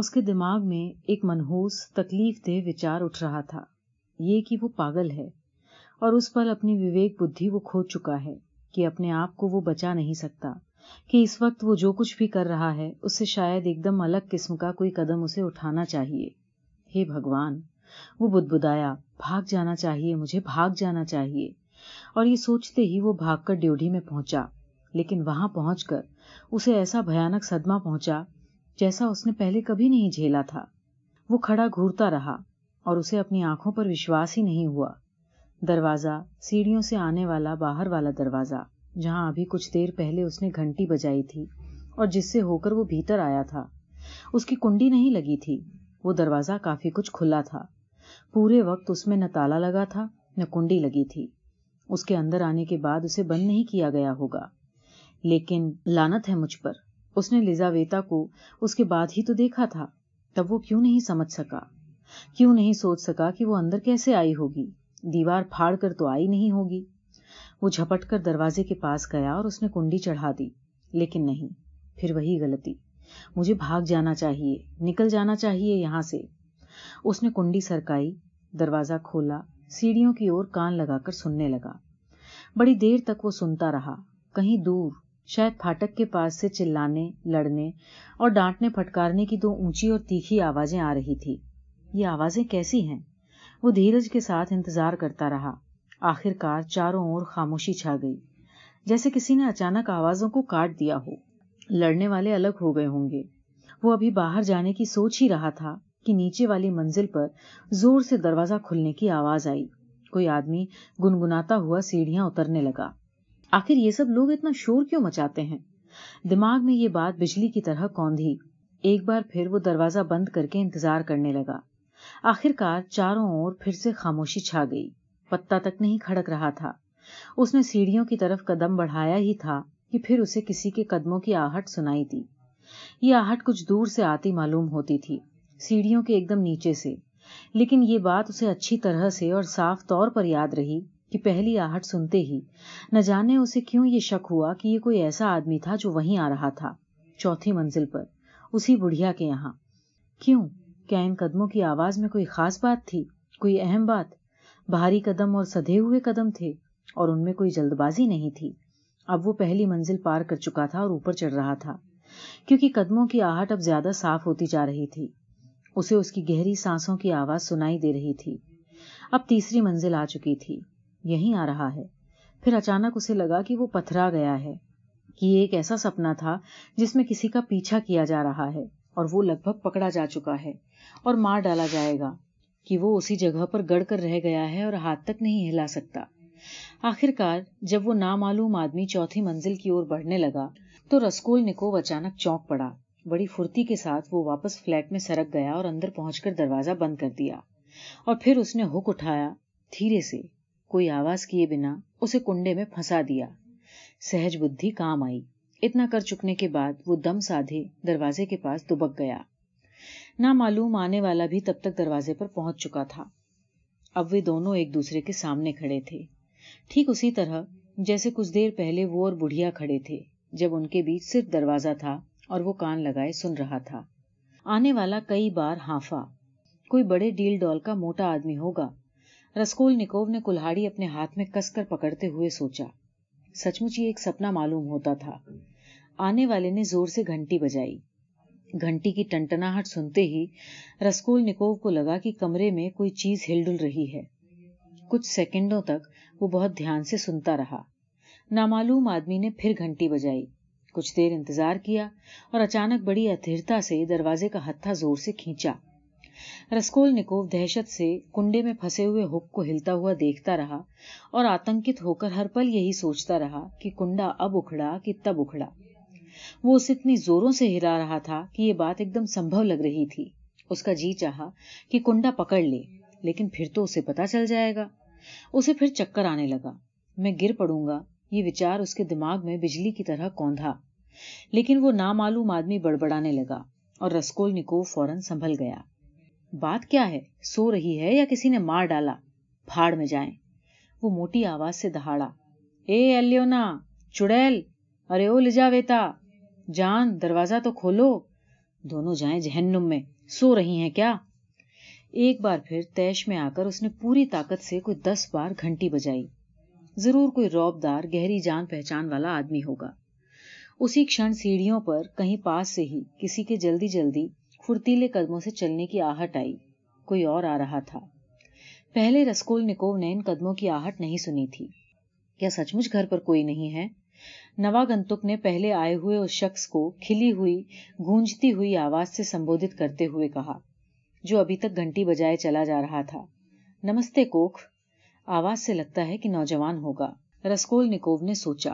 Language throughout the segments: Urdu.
اس کے دماغ میں ایک منحوس تکلیف دہ وچار اٹھ رہا تھا، یہ کہ وہ پاگل ہے۔ اور اس پر اپنی وویک بدھی وہ کھو چکا ہے کہ اپنے آپ کو وہ بچا نہیں سکتا، کہ اس وقت وہ جو کچھ بھی کر رہا ہے، اس سے شاید ایک دم الگ قسم کا کوئی قدم اسے اٹھانا چاہیے۔ ہے بھگوان، وہ بد بدایا بھاگ جانا چاہیے، مجھے بھاگ جانا چاہیے۔ اور یہ سوچتے ہی وہ بھاگ کر ڈیوڈی میں پہنچا، لیکن وہاں پہنچ کر اسے ایسا بھیانک صدمہ پہنچا جیسا اس نے پہلے کبھی نہیں جھیلا تھا۔ وہ کھڑا گھورتا رہا اور اسے اپنی آنکھوں پر وشواس ہی نہیں ہوا۔ دروازہ سیڑھیوں سے آنے والا باہر والا دروازہ، جہاں ابھی کچھ دیر پہلے اس نے گھنٹی بجائی تھی اور جس سے ہو کر وہ بھیتر آیا تھا۔ اس کی کنڈی نہیں لگی تھی، وہ دروازہ کافی کچھ کھلا تھا۔ پورے وقت اس میں نہ تالا لگا تھا، نہ کنڈی لگی تھی۔ اس کے اندر آنے کے بعد اسے بند نہیں کیا گیا ہوگا۔ لیکن لانت ہے مجھ پر۔ اس نے لیزاویتا کو اس کے بعد ہی تو دیکھا تھا، تب وہ کیوں نہیں سمجھ سکا؟ کیوں نہیں سوچ سکا کہ وہ اندر کیسے آئی ہوگی؟ دیوار پھاڑ کر تو آئی نہیں ہوگی۔ وہ جھپٹ کر دروازے کے پاس گیا اور اس نے کنڈی چڑھا دی، لیکن نہیں، پھر وہی غلطی۔ مجھے بھاگ جانا چاہیے، نکل جانا چاہیے یہاں سے۔ اس نے کنڈی سرکائی، دروازہ کھولا، سیڑھیوں کی اور کان لگا کر سننے لگا۔ بڑی دیر تک وہ سنتا رہا، کہیں دور۔ شاید پھاٹک کے پاس سے چلانے، لڑنے اور ڈانٹنے، پھٹکارنے کی دو اونچی اور تیکھی آوازیں آ رہی تھی۔ یہ آوازیں کیسی ہیں؟ وہ دھیرج کے ساتھ انتظار کرتا رہا۔ آخر کار چاروں اور خاموشی چھا گئی۔ جیسے کسی نے اچانک آوازوں کو کاٹ دیا ہو۔ لڑنے والے الگ ہو گئے ہوں گے۔ وہ ابھی باہر جانے کی سوچ ہی رہا تھا کہ نیچے والی منزل پر زور سے دروازہ کھلنے کی آواز آئی۔ کوئی آدمی گنگناتا ہوا سیڑھیاں اترنے لگا۔ آخر یہ سب لوگ اتنا شور کیوں مچاتے ہیں؟ دماغ میں یہ بات بجلی کی طرح کوندھی ایک بار پھر وہ دروازہ بند کر کے انتظار کرنے لگا۔ آخر کار چاروں اور پھر سے خاموشی چھا گئی۔ پتا تک نہیں کھڑک رہا تھا۔ اس نے سیڑھیوں کی طرف قدم بڑھایا ہی تھا کہ پھر اسے کسی کے قدموں کی آہٹ سنائی تھی یہ آہٹ کچھ دور سے آتی معلوم ہوتی تھی، سیڑھیوں کے ایک دم نیچے سے۔ لیکن یہ بات اسے اچھی طرح سے اور صاف طور پر یاد رہی۔ کہ پہلی آہٹ سنتے ہی نہ جانے اسے کیوں یہ شک ہوا کہ یہ کوئی ایسا آدمی تھا جو وہیں آ رہا تھا، چوتھی منزل پر، اسی بڑھیا کے یہاں۔ کیوں؟ کیا ان قدموں کی آواز میں کوئی خاص بات تھی؟ کوئی اہم بات؟ بھاری قدم اور سدھے ہوئے قدم تھے اور ان میں کوئی جلد بازی نہیں تھی۔ اب وہ پہلی منزل پار کر چکا تھا اور اوپر چڑھ رہا تھا، کیونکہ قدموں کی آہٹ اب زیادہ صاف ہوتی جا رہی تھی۔ اسے اس کی گہری سانسوں کی آواز سنائی دے رہی تھی۔ اب تیسری منزل آ چکی تھی۔ یہی آ رہا ہے۔ پھر اچانک اسے لگا کہ وہ پتھرا گیا ہے کہ یہ ایک ایسا سپنا تھا جس میں کسی کا پیچھا کیا جا رہا ہے اور وہ لگ بھگ پکڑا جا چکا ہے اور مار ڈالا جائے گا کہ وہ اسی جگہ پر گڑ کر رہ گیا ہے اور ہاتھ تک نہیں ہلا سکتا۔ آخر کار جب وہ نامعلوم آدمی چوتھی منزل کی اور بڑھنے لگا تو رسکول نکو اچانک چونک پڑا۔ بڑی پھرتی کے ساتھ وہ واپس فلیٹ میں سرک گیا اور اندر پہنچ کر دروازہ بند کر دیا اور پھر اس نے ہک اٹھایا دھیرے سے۔ کوئی آواز کیے بنا اسے کنڈے میں پھنسا دیا۔ سہج بدھی کام آئی۔ اتنا کر چکنے کے بعد وہ دم سادھے دروازے کے پاس دبک گیا۔ نہ معلوم آنے والا بھی تب تک دروازے پر پہنچ چکا تھا۔ اب وہ دونوں ایک دوسرے کے سامنے کھڑے تھے۔ ٹھیک اسی طرح جیسے کچھ دیر پہلے وہ اور بڑھیا کھڑے تھے۔ جب ان کے بیچ صرف دروازہ تھا اور وہ کان لگائے سن رہا تھا۔ آنے والا کئی بار ہافا کوئی بڑے ڈیل ڈول کا موٹا آدمی ہوگا۔ رسکول نکو نے کلاڑی اپنے ہاتھ میں کس کر پکڑتے ہوئے سوچا۔ سچ مچ یہ ایک سپنا معلوم ہوتا تھا۔ آنے والے نے زور سے گھنٹی بجائی۔ گھنٹی کی ٹنٹناہٹ سنتے ہی رسکول نکو کو لگا کہ کمرے میں کوئی چیز ہل ڈل رہی ہے۔ کچھ سیکنڈوں تک وہ بہت دھیان سے سنتا رہا۔ نامعلوم آدمی نے پھر گھنٹی بجائی۔ کچھ دیر انتظار کیا اور اچانک بڑی اتھرتا سے دروازے کا ہتھا زور سے کھینچا۔ رسکول نکو دہشت سے کنڈے میں پھنسے ہوئے ہک کو ہلتا ہوا دیکھتا رہا اور آتنکت ہو کر ہر پل یہی سوچتا رہا کہ کنڈا اب اکھڑا کہ تب اکھڑا۔ وہ اسے اتنی زوروں سے ہلا رہا تھا کہ یہ بات ایک دم سمبھو لگ رہی تھی۔ اس کا جی چاہا کہ کنڈا پکڑ لے، لیکن پھر تو اسے پتا چل جائے گا۔ اسے پھر چکر آنے لگا۔ میں گر پڑوں گا۔ یہ وچار اس کے دماغ میں بجلی کی طرح کوندھا لیکن وہ نامعلوم آدمی بڑبڑانے لگا اور رسکول نکو فوراً سنبھل گیا۔ بات کیا ہے؟ سو رہی ہے یا کسی نے مار ڈالا؟ پھاڑ میں جائیں۔ وہ موٹی آواز سے دہاڑا۔ اے ایلیونا چڑیل! ارے او لجاویتا جان، دروازہ تو کھولو۔ دونوں جائیں جہنم میں۔ سو رہی ہیں کیا؟ ایک بار پھر تیش میں آ کر اس نے پوری طاقت سے کوئی دس بار گھنٹی بجائی۔ ضرور کوئی روب دار گہری جان پہچان والا آدمی ہوگا۔ اسی کھڑ سیڑھیوں پر کہیں پاس سے ہی کسی کے جلدی جلدی پھرتیلے قدموں سے چلنے کی آہٹ آئی۔ کوئی اور آ رہا تھا۔ پہلے رسکول نکو نے ان قدموں کی آہٹ نہیں سنی تھی۔ کیا سچ مچ گھر پر کوئی نہیں ہے؟ نوا گنتک نے پہلے آئے ہوئے اس شخص کو کھلی ہوئی، گونجتی ہوئی آواز سے سمبودت کرتے ہوئے کہا، جو ابھی تک گھنٹی بجائے چلا جا رہا تھا۔ نمستے کوکھ آواز سے لگتا ہے کہ نوجوان ہوگا۔ رسکول نکو نے سوچا،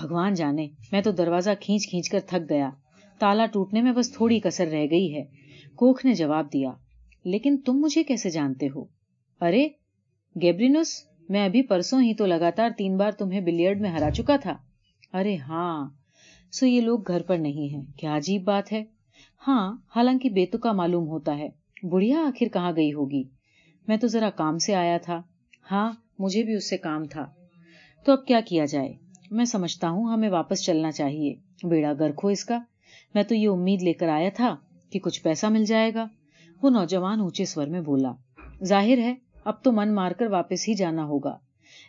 بھگوان جانے، میں تو دروازہ کھینچ کھینچ کر تھک گیا۔ تالا ٹوٹنے میں بس تھوڑی کسر رہ گئی ہے۔ کوکھ نے جواب دیا، لیکن تم مجھے کیسے جانتے ہو؟ ارے، گیبرینوس، میں ابھی پرسوں ہی تو لگاتار تین بار تمہیں بلیئرڈ میں ہرا چکا تھا۔ ارے ہاں سو یہ لوگ گھر پر نہیں ہیں۔ کیا عجیب بات ہے۔ ہاں حالانکہ بےتکا معلوم ہوتا ہے۔ بڑھیا آخر کہاں گئی ہوگی؟ میں تو ذرا کام سے آیا تھا۔ ہاں مجھے بھی اس سے کام تھا۔ تو اب کیا کیا جائے؟ میں سمجھتا ہوں ہمیں واپس چلنا چاہیے۔ بیڑا گرکھو اس کا۔ میں تو یہ امید لے کر آیا تھا کہ کچھ پیسہ مل جائے گا۔ وہ نوجوان اونچے سور میں بولا، ظاہر ہے، اب تو من مار کر واپس ہی جانا ہوگا۔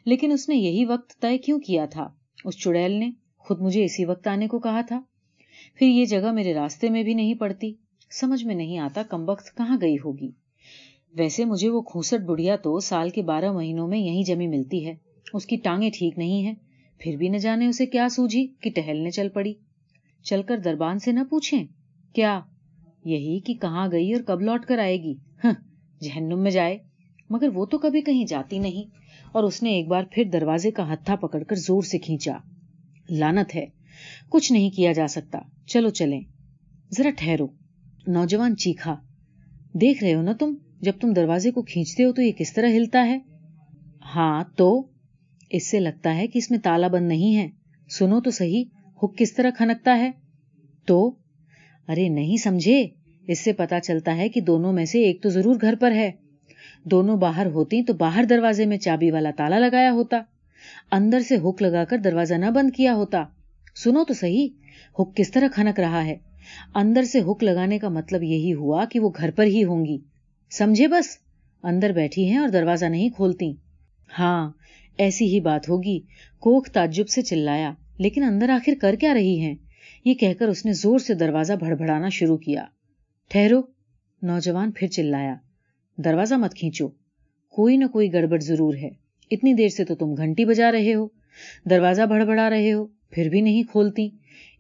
لیکن اس نے یہی وقت طے کیوں کیا تھا؟ اس چڑیل نے خود مجھے اسی وقت آنے کو کہا تھا۔ پھر یہ جگہ میرے راستے میں بھی نہیں پڑتی۔ سمجھ میں نہیں آتا کم وقت کہاں گئی ہوگی۔ ویسے مجھے وہ کھوسٹ بڑھیا تو سال کے بارہ مہینوں میں یہی جمی ملتی ہے۔ اس کی ٹانگیں ٹھیک نہیں ہے پھر بھی نہ جانے اسے کیا سوجھی کہ ٹہلنے چل پڑی۔ چل کر دربان سے نہ پوچھیں۔ کیا یہی کہ کہاں گئی اور کب لوٹ کر آئے گی؟ جہنم میں جائے۔ مگر وہ تو کبھی کہیں جاتی نہیں۔ اور اس نے ایک بار پھر دروازے کا ہتھا پکڑ کر زور سے کھینچا۔ لانت ہے۔ کچھ نہیں کیا جا سکتا۔ چلو چلیں۔ ذرا ٹھہرو۔ نوجوان چیخا۔ دیکھ رہے ہو نا تم؟ جب تم دروازے کو کھینچتے ہو تو یہ کس طرح ہلتا ہے؟ ہاں تو اس سے لگتا ہے کہ اس میں تالا بند نہیں ہے۔ سنو تو صحیح۔ ہک کس طرح کھنکتا ہے؟ تو؟ ارے نہیں سمجھے، اس سے پتا چلتا ہے کہ دونوں میں سے ایک تو ضرور گھر پر ہے۔ دونوں باہر ہوتی تو باہر دروازے میں چابی والا تالا لگایا ہوتا۔ اندر سے ہک لگا کر دروازہ نہ بند کیا ہوتا۔ سنو تو صحیح، ہک کس طرح کھنک رہا ہے؟ اندر سے ہک لگانے کا مطلب یہی ہوا کہ وہ گھر پر ہی ہوں گی۔ سمجھے بس؟ اندر بیٹھی ہیں اور دروازہ نہیں کھولتی ہاں ایسی ہی بات ہوگی۔ کوک تعجب سے چلایا۔ لیکن اندر آخر کر کیا رہی ہیں؟ یہ کہہ کر اس نے زور سے دروازہ بڑبڑانا شروع کیا۔ ٹھہرو۔ نوجوان پھر چلایا۔ دروازہ مت کھینچو۔ کوئی نہ کوئی گڑبڑ ضرور ہے۔ اتنی دیر سے تو تم گھنٹی بجا رہے ہو۔ دروازہ بڑبڑا رہے ہو۔ پھر بھی نہیں کھولتی۔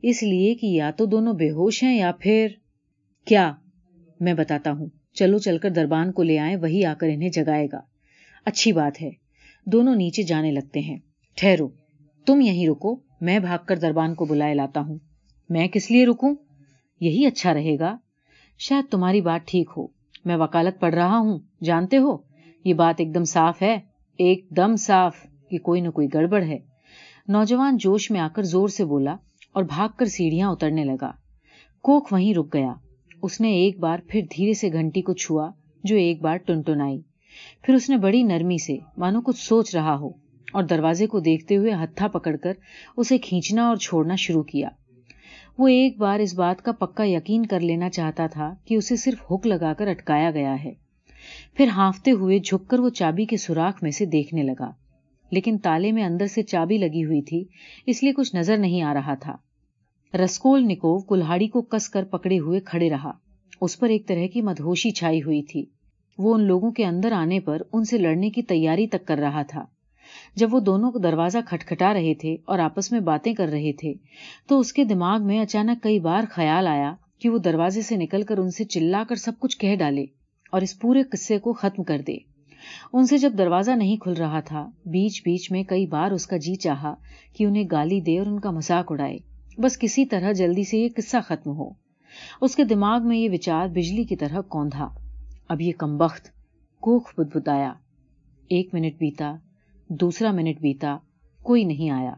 اس لیے کہ یا تو دونوں بے ہوش ہیں یا پھر کیا؟ میں بتاتا ہوں۔ چلو چل کر دربان کو لے آئے وہی آ کر انہیں جگائے گا۔ اچھی بات ہے۔ دونوں نیچے جانے لگتے ہیں۔ ٹھہرو۔ تم یہیں رکو۔ میں بھاگ کر دربان کو بلائے لاتا ہوں۔ میں کس لیے رکوں؟ یہی اچھا رہے گا۔ شاید تمہاری بات ٹھیک ہو۔ میں وکالت پڑھ رہا ہوں۔ جانتے ہو؟ یہ بات ایک دم صاف ہے۔ ایک دم صاف۔ کہ کوئی نہ کوئی گڑبڑ ہے۔ نوجوان جوش میں آ کر زور سے بولا اور بھاگ کر سیڑھیاں اترنے لگا۔ کوک وہیں رک گیا۔ اس نے ایک بار پھر دھیرے سے گھنٹی کو چھوا، جو ایک بار ٹنٹن آئی پھر اس نے بڑی نرمی سے، مانو کچھ سوچ رہا ہو۔ اور دروازے کو دیکھتے ہوئے ہتھا پکڑ کر اسے کھینچنا اور چھوڑنا شروع کیا۔ وہ ایک بار اس بات کا پکا یقین کر لینا چاہتا تھا کہ اسے صرف ہک لگا کر اٹکایا گیا ہے۔ پھر ہانفتے ہوئے جھک کر وہ چابی کے سوراخ میں سے دیکھنے لگا۔ لیکن تالے میں اندر سے چابی لگی ہوئی تھی، اس لیے کچھ نظر نہیں آ رہا تھا۔ رسکول نکو کلہاڑی کو کس کر پکڑے ہوئے کھڑے رہا۔ اس پر ایک طرح کی مدہوشی چھائی ہوئی تھی۔ وہ ان لوگوں کے اندر آنے پر ان سے لڑنے کی تیاری تک کر رہا تھا۔ جب وہ دونوں کو دروازہ کھٹکھٹا رہے تھے اور آپس میں باتیں کر رہے تھے، تو اس کے دماغ میں اچانک کئی بار خیال آیا کہ وہ دروازے سے نکل کر ان سے چلا کر سب کچھ کہہ ڈالے اور اس پورے قصے کو ختم کر دے۔ ان سے جب دروازہ نہیں کھل رہا تھا، بیچ بیچ میں کئی بار اس کا جی چاہا کہ انہیں گالی دے اور ان کا مذاق اڑائے۔ بس کسی طرح جلدی سے یہ قصہ ختم ہو۔ اس کے دماغ میں یہ وچار بجلی کی طرح کوندھا اب یہ کمبخت، کوکھ بد بتایا ایک منٹ بیتا۔ دوسرا منٹ بیتا، کوئی نہیں آیا۔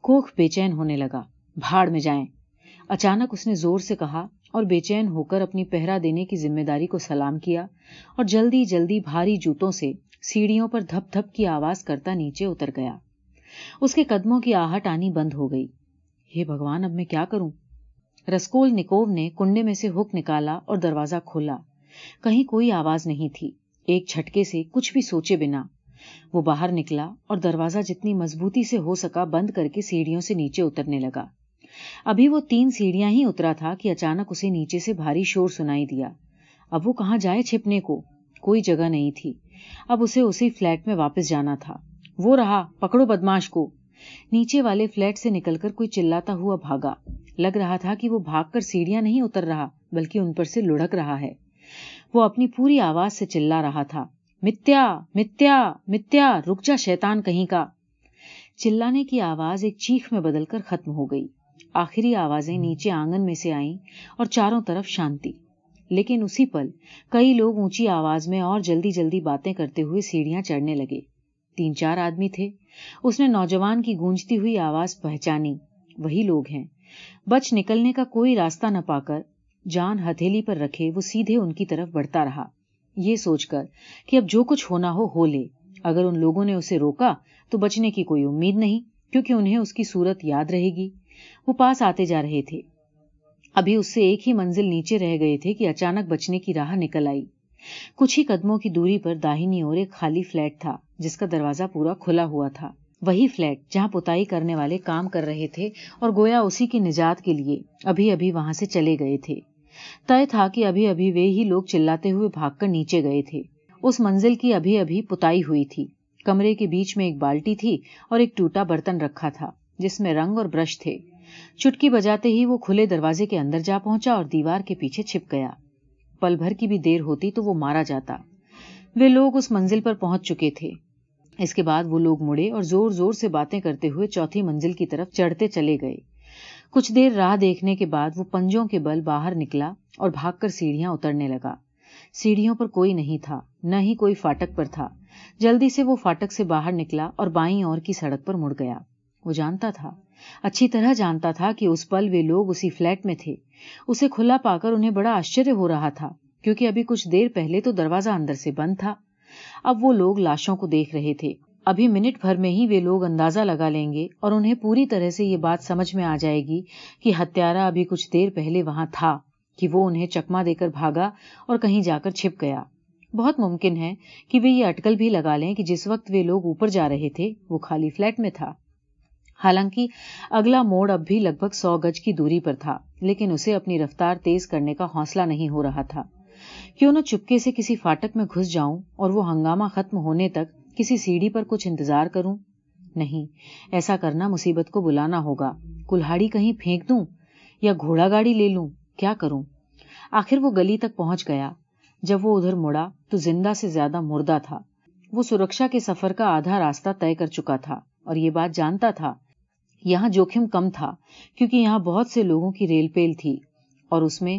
کوکھ بے چین ہونے لگا۔ بھاڑ میں جائیں۔ اچانک اس نے زور سے کہا اور بے چین ہو کر اپنی پہرا دینے کی ذمہ داری کو سلام کیا اور جلدی جلدی بھاری جوتوں سے سیڑھیوں پر دھپ دھپ کی آواز کرتا نیچے اتر گیا۔ اس کے قدموں کی آہٹ آنی بند ہو گئی۔ یہ بھگوان، اب میں کیا کروں؟ رسکول نکوو نے کنڈے میں سے ہک نکالا اور دروازہ کھولا۔ کہیں کوئی آواز نہیں تھی۔ ایک جھٹکے سے کچھ بھی سوچے بنا۔ وہ باہر نکلا اور دروازہ جتنی مضبوطی سے ہو سکا بند کر کے سیڑھیوں سے نیچے اترنے لگا۔ ابھی وہ تین سیڑھیاں ہی اترا تھا کہ اچانک اسے نیچے سے بھاری شور سنائی دیا۔ اب وہ کہاں جائے چھپنے کو؟ کوئی جگہ نہیں تھی۔ اب اسے اسی فلیٹ میں واپس جانا تھا۔ وہ رہا، پکڑو بدماش کو۔ نیچے والے فلیٹ سے نکل کر کوئی چلاتا ہوا بھاگا۔ لگ رہا تھا کہ وہ بھاگ کر سیڑھیاں نہیں اتر رہا، بلکہ ان پر سے لڑک رہا ہے۔ وہ اپنی پوری آواز سے چلا رہا تھا۔ متیا متیا متیا رک جا شیتان کہیں کا چلانے کی آواز ایک چیخ میں بدل کر ختم ہو گئی آخری آوازیں نیچے آنگن میں سے آئیں اور چاروں طرف شانتی لیکن اسی پل کئی لوگ اونچی آواز میں اور جلدی جلدی باتیں کرتے ہوئے سیڑھیاں چڑھنے لگے تین چار آدمی تھے اس نے نوجوان کی گونجتی ہوئی آواز پہچانی وہی لوگ ہیں بچ نکلنے کا کوئی راستہ نہ پا کر جان ہتھیلی پر رکھے وہ سیدھے ان کی طرف بڑھتا رہا یہ سوچ کر کہ اب جو کچھ ہونا ہو ہو لے۔ اگر ان لوگوں نے اسے روکا تو بچنے کی کوئی امید نہیں، کیونکہ انہیں اس کی صورت یاد رہے گی۔ وہ پاس آتے جا رہے تھے۔ ابھی اس سے ایک ہی منزل نیچے رہ گئے تھے کہ اچانک بچنے کی راہ نکل آئی۔ کچھ ہی قدموں کی دوری پر داہنی اور ایک خالی فلیٹ تھا، جس کا دروازہ پورا کھلا ہوا تھا۔ وہی فلیٹ جہاں پتائی کرنے والے کام کر رہے تھے اور گویا اسی کی نجات کے لیے ابھی ابھی وہاں سے چلے گئے تھے۔ طے تھا کہ ابھی ابھی وے ہی لوگ چلاتے ہوئے بھاگ کر نیچے گئے تھے۔ اس منزل کی ابھی ابھی پتائی ہوئی تھی۔ کمرے کے بیچ میں ایک بالٹی تھی اور ایک ٹوٹا برتن رکھا تھا، جس میں رنگ اور برش تھے۔ چٹکی بجاتے ہی وہ کھلے دروازے کے اندر جا پہنچا اور دیوار کے پیچھے چھپ گیا۔ پل بھر کی بھی دیر ہوتی تو وہ مارا جاتا۔ وہ لوگ اس منزل پر پہنچ چکے تھے۔ اس کے بعد وہ لوگ مڑے اور زور زور سے باتیں کرتے ہوئے چوتھی منزل کی طرف چڑھتے چلے گئے۔ کچھ دیر راہ دیکھنے کے بعد وہ پنجوں کے بل باہر نکلا اور بھاگ کر سیڑھیاں اترنے لگا۔ سیڑھیوں پر کوئی نہیں تھا، نہ ہی کوئی فاٹک پر تھا۔ جلدی سے وہ فاٹک سے باہر نکلا اور بائیں اور کی سڑک پر مڑ گیا۔ وہ جانتا تھا، اچھی طرح جانتا تھا کہ اس پل وہ لوگ اسی فلیٹ میں تھے۔ اسے کھلا پا کر انہیں بڑا آشچر ہو رہا تھا، کیونکہ ابھی کچھ دیر پہلے تو دروازہ اندر سے بند تھا۔ اب وہ لوگ لاشوں کو دیکھ رہے تھے۔ ابھی منٹ بھر میں ہی وہ لوگ اندازہ لگا لیں گے اور انہیں پوری طرح سے یہ بات سمجھ میں آ جائے گی کہ ہتھیارا ابھی کچھ دیر پہلے وہاں تھا، کہ وہ انہیں چکما دے کر بھاگا اور کہیں جا کر چھپ گیا۔ بہت ممکن ہے کہ وہ یہ اٹکل بھی لگا لیں کہ جس وقت وہ لوگ اوپر جا رہے تھے، وہ خالی فلیٹ میں تھا۔ حالانکہ اگلا موڑ اب بھی لگ بھگ سو گج کی دوری پر تھا، لیکن اسے اپنی رفتار تیز کرنے کا حوصلہ نہیں ہو رہا تھا۔ کیوں نہ چپکے سے کسی فاٹک میں گھس جاؤں اور وہ ہنگامہ ختم ہونے تک کسی سیڑھی پر کچھ انتظار کروں؟ نہیں، ایسا کرنا مصیبت کو بلانا ہوگا۔ کلہاڑی کہیں پھینک دوں یا گھوڑا گاڑی لے لوں؟ کیا کروں؟ آخر وہ گلی تک پہنچ گیا۔ جب وہ ادھر مڑا تو زندہ سے زیادہ مردہ تھا۔ وہ سرکشا کے سفر کا آدھا راستہ طے کر چکا تھا اور یہ بات جانتا تھا۔ یہاں جوخم کم تھا کیونکہ یہاں بہت سے لوگوں کی ریل پیل تھی اور اس میں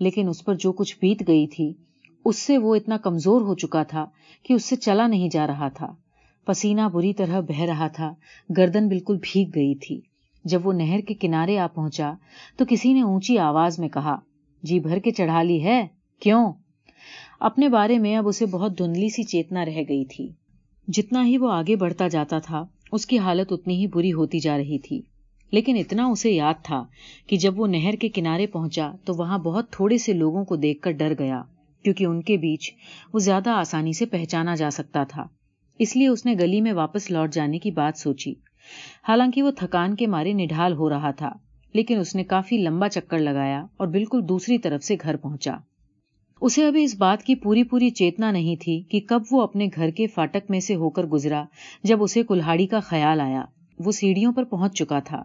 لیکن اس پر جو کچھ بیت گئی تھی اس سے وہ اتنا کمزور ہو چکا تھا کہ اس سے چلا نہیں جا رہا تھا۔ پسینہ بری طرح بہ رہا تھا۔ گردن بالکل بھیگ گئی تھی۔ جب وہ نہر کے کنارے آ پہنچا تو کسی نے اونچی آواز میں کہا جی بھر کے چڑھا لی ہے؟ کیوں؟ اپنے بارے میں اب اسے بہت دھندلی سی چیتنا رہ گئی تھی۔ جتنا ہی وہ آگے بڑھتا جاتا تھا، اس کی حالت اتنی ہی بری ہوتی جا رہی تھی۔ لیکن اتنا اسے یاد تھا کہ جب وہ نہر کے کنارے پہنچا تو وہاں بہت تھوڑے سے لوگوں کو دیکھ کر ڈر گیا۔ کیونکہ ان کے بیچ وہ زیادہ آسانی سے پہچانا جا سکتا تھا۔ اس لیے اس نے گلی میں واپس لوٹ جانے کی بات سوچی۔ حالانکہ وہ تھکان کے مارے نڈھال ہو رہا تھا، لیکن اس نے کافی لمبا چکر لگایا اور بالکل دوسری طرف سے گھر پہنچا۔ اسے ابھی اس بات کی پوری پوری چیتنا نہیں تھی کہ کب وہ اپنے گھر کے فاٹک میں سے ہو کر گزرا جب اسے کلہاڑی کا خیال آیا۔ وہ سیڑھیوں پر پہنچ چکا تھا۔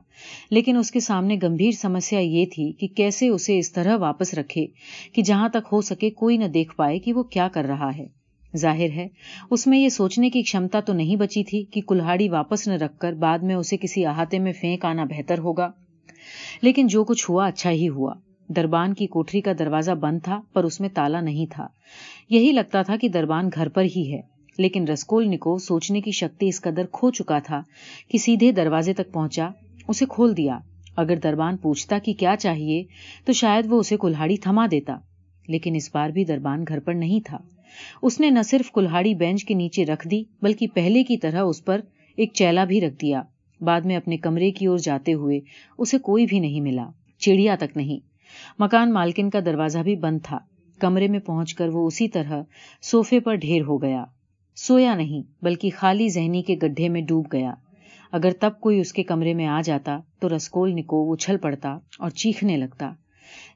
لیکن اس کے سامنے گمبھیر سمسیا یہ تھی کہ کیسے اسے اس طرح واپس رکھے کہ جہاں تک ہو سکے کوئی نہ دیکھ پائے کہ وہ کیا کر رہا ہے۔ ظاہر ہے، اس میں یہ سوچنے کی کمتا تو نہیں بچی تھی کہ کلہاڑی واپس نہ رکھ کر بعد میں اسے کسی احاطے میں پھینک آنا بہتر ہوگا۔ لیکن جو کچھ ہوا اچھا ہی ہوا۔ دربان کی کوٹری کا دروازہ بند تھا، پر اس میں تالا نہیں تھا۔ یہی لگتا تھا کہ دربان گھر پر ہی ہے۔ لیکن رسکول نکو سوچنے کی شکتی اس قدر کھو چکا تھا کہ سیدھے دروازے تک پہنچا، اسے کھول دیا۔ اگر دربان پوچھتا کہ کیا چاہیے، تو شاید وہ اسے کلہاڑی تھما دیتا۔ لیکن اس بار بھی دربان گھر پر نہیں تھا۔ اس نے نہ صرف کلہاڑی بینچ کے نیچے رکھ دی، بلکہ پہلے کی طرح اس پر ایک چیلا بھی رکھ دیا۔ بعد میں اپنے کمرے کی اور جاتے ہوئے اسے کوئی بھی نہیں ملا، چڑیا تک نہیں۔ مکان مالکن کا دروازہ بھی بند تھا۔ کمرے میں پہنچ کر وہ اسی طرح صوفے پر ڈھیر ہو گیا۔ سویا نہیں، بلکہ خالی ذہنی کے گڈھے میں ڈوب گیا۔ اگر تب کوئی اس کے کمرے میں آ جاتا تو رسکول نکو اچھل پڑتا اور چیخنے لگتا۔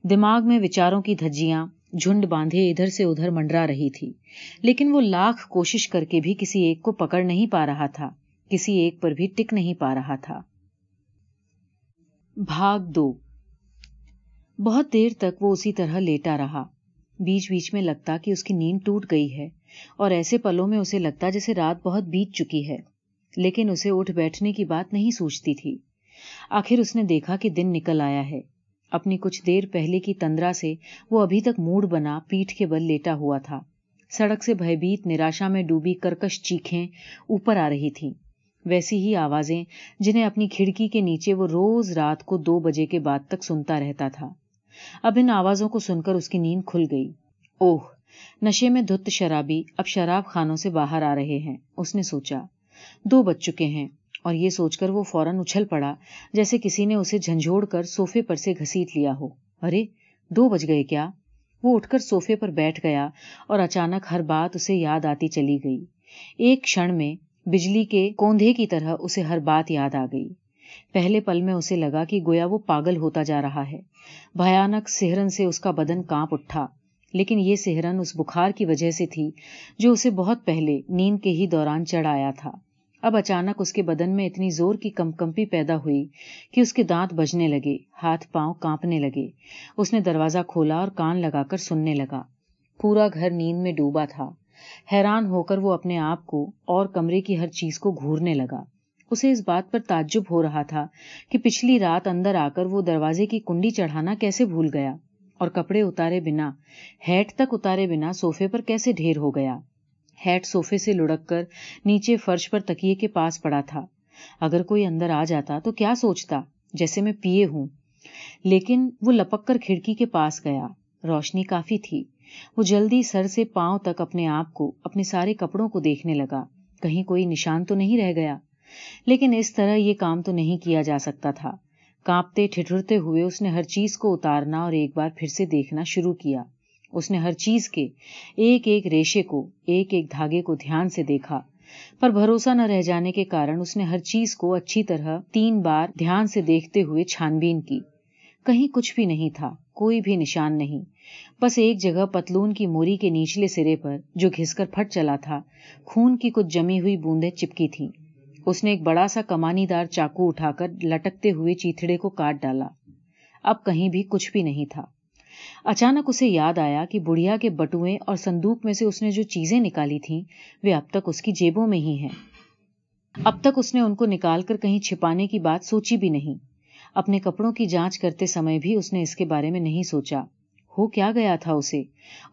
دماغ میں وچاروں کی دھجیاں جھنڈ باندھے ادھر سے ادھر منڈرا رہی تھی، لیکن وہ لاکھ کوشش کر کے بھی کسی ایک کو پکڑ نہیں پا رہا تھا، کسی ایک پر بھی ٹک نہیں پا رہا تھا۔ بھاگ دو۔ بہت دیر تک وہ اسی طرح لیٹا رہا۔ بیچ بیچ میں لگتا کہ اس کی نیند ٹوٹ گئی ہے۔ اور ایسے پلوں میں اسے لگتا جیسے رات بہت بیت چکی ہے، لیکن اسے اٹھ بیٹھنے کی بات نہیں سوچتی تھی۔ آخر اس نے دیکھا کہ دن نکل آیا ہے۔ اپنی کچھ دیر پہلے کی تندرا سے وہ ابھی تک موڑ بنا پیٹھ کے بل لیٹا ہوا تھا۔ سڑک سے بھیبیت نراشا میں ڈوبی کرکش چیخیں اوپر آ رہی تھی ویسی ہی آوازیں جنہیں اپنی کھڑکی کے نیچے وہ روز رات کو دو بجے کے بعد تک سنتا رہتا تھا۔ اب ان آوازوں کو سن کر اس کی نیند کھل گئی۔ اوہ! نشے میں دھت شرابی اب شراب خانوں سے باہر آ رہے ہیں۔ اس نے سوچا، دو بج چکے ہیں اور یہ سوچ کر وہ فوراً اچھل پڑا، جیسے کسی نے اسے جھنجھوڑ کر سوفے پر سے گھسیٹ لیا ہو۔ ارے، دو بج گئے کیا؟ وہ اٹھ کر سوفے پر بیٹھ گیا اور اچانک ہر بات اسے یاد آتی چلی گئی۔ ایک کھڑ میں بجلی کے کوندھے کی طرح اسے ہر بات یاد آ گئی۔ پہلے پل میں اسے لگا کہ گویا وہ پاگل ہوتا جا رہا ہے۔ بھیانک سہرن سے اس کا بدن کانپ اٹھا۔ لیکن یہ سہرن اس بخار کی وجہ سے تھی جو اسے بہت پہلے نیند کے ہی دوران چڑھ آیا تھا۔ اب اچانک اس کے بدن میں اتنی زور کی کم کمپی پیدا ہوئی کہ اس کے دانت بجنے لگے، ہاتھ پاؤں کانپنے لگے۔ اس نے دروازہ کھولا اور کان لگا کر سننے لگا۔ پورا گھر نیند میں ڈوبا تھا۔ حیران ہو کر وہ اپنے آپ کو اور کمرے کی ہر چیز کو گھورنے لگا۔ اسے اس بات پر تعجب ہو رہا تھا کہ پچھلی رات اندر آ کر وہ دروازے کی کنڈی چڑھانا کیسے بھول گیا۔ اور کپڑے اتارے بنا۔ ہیٹ تک اتارے بنا سوفے پر کیسے ڈھیر ہو گیا؟ ہیٹ سوفے سے لڑک کر نیچے فرش پر تکیے کے پاس پڑا تھا۔ اگر کوئی اندر آ جاتا تو کیا سوچتا؟ جیسے میں پیے ہوں۔ لیکن وہ لپک کر کھڑکی کے پاس گیا۔ روشنی کافی تھی۔ وہ جلدی سر سے پاؤں تک اپنے آپ کو، اپنے سارے کپڑوں کو دیکھنے لگا۔ کہیں کوئی نشان تو نہیں رہ گیا؟ لیکن اس طرح یہ کام تو نہیں کیا جا سکتا تھا۔ کانپتے ٹھٹرتے ہوئے اس نے ہر چیز کو اتارنا اور ایک بار پھر سے دیکھنا شروع کیا۔ اس نے ہر چیز کے ایک ایک ریشے کو، ایک ایک دھاگے کو دھیان سے دیکھا۔ پر بھروسہ نہ رہ جانے کے کارن اس نے ہر چیز کو اچھی طرح تین بار دھیان سے دیکھتے ہوئے چھان بین کی۔ کہیں کچھ بھی نہیں تھا، کوئی بھی نشان نہیں۔ بس ایک جگہ پتلون کی موری کے نیچلے سرے پر جو گھس کر پھٹ چلا تھا، خون کی کچھ جمی ہوئی بوندیں چپکی تھیں۔ اس نے ایک بڑا سا کمانی دار چاقو اٹھا کر لٹکتے ہوئے چیتڑے کو کاٹ ڈالا۔ اب کہیں بھی کچھ بھی نہیں تھا۔ اچانک اسے یاد آیا کہ بڑھیا کے بٹوئے اور صندوق میں سے اس نے جو چیزیں نکالی تھیں، وہ اب تک اس کی جیبوں میں ہی ہیں۔ اب تک اس نے ان کو نکال کر کہیں چھپانے کی بات سوچی بھی نہیں۔ اپنے کپڑوں کی جانچ کرتے سمے بھی اس نے اس کے بارے میں نہیں سوچا۔ ہو کیا گیا تھا اسے؟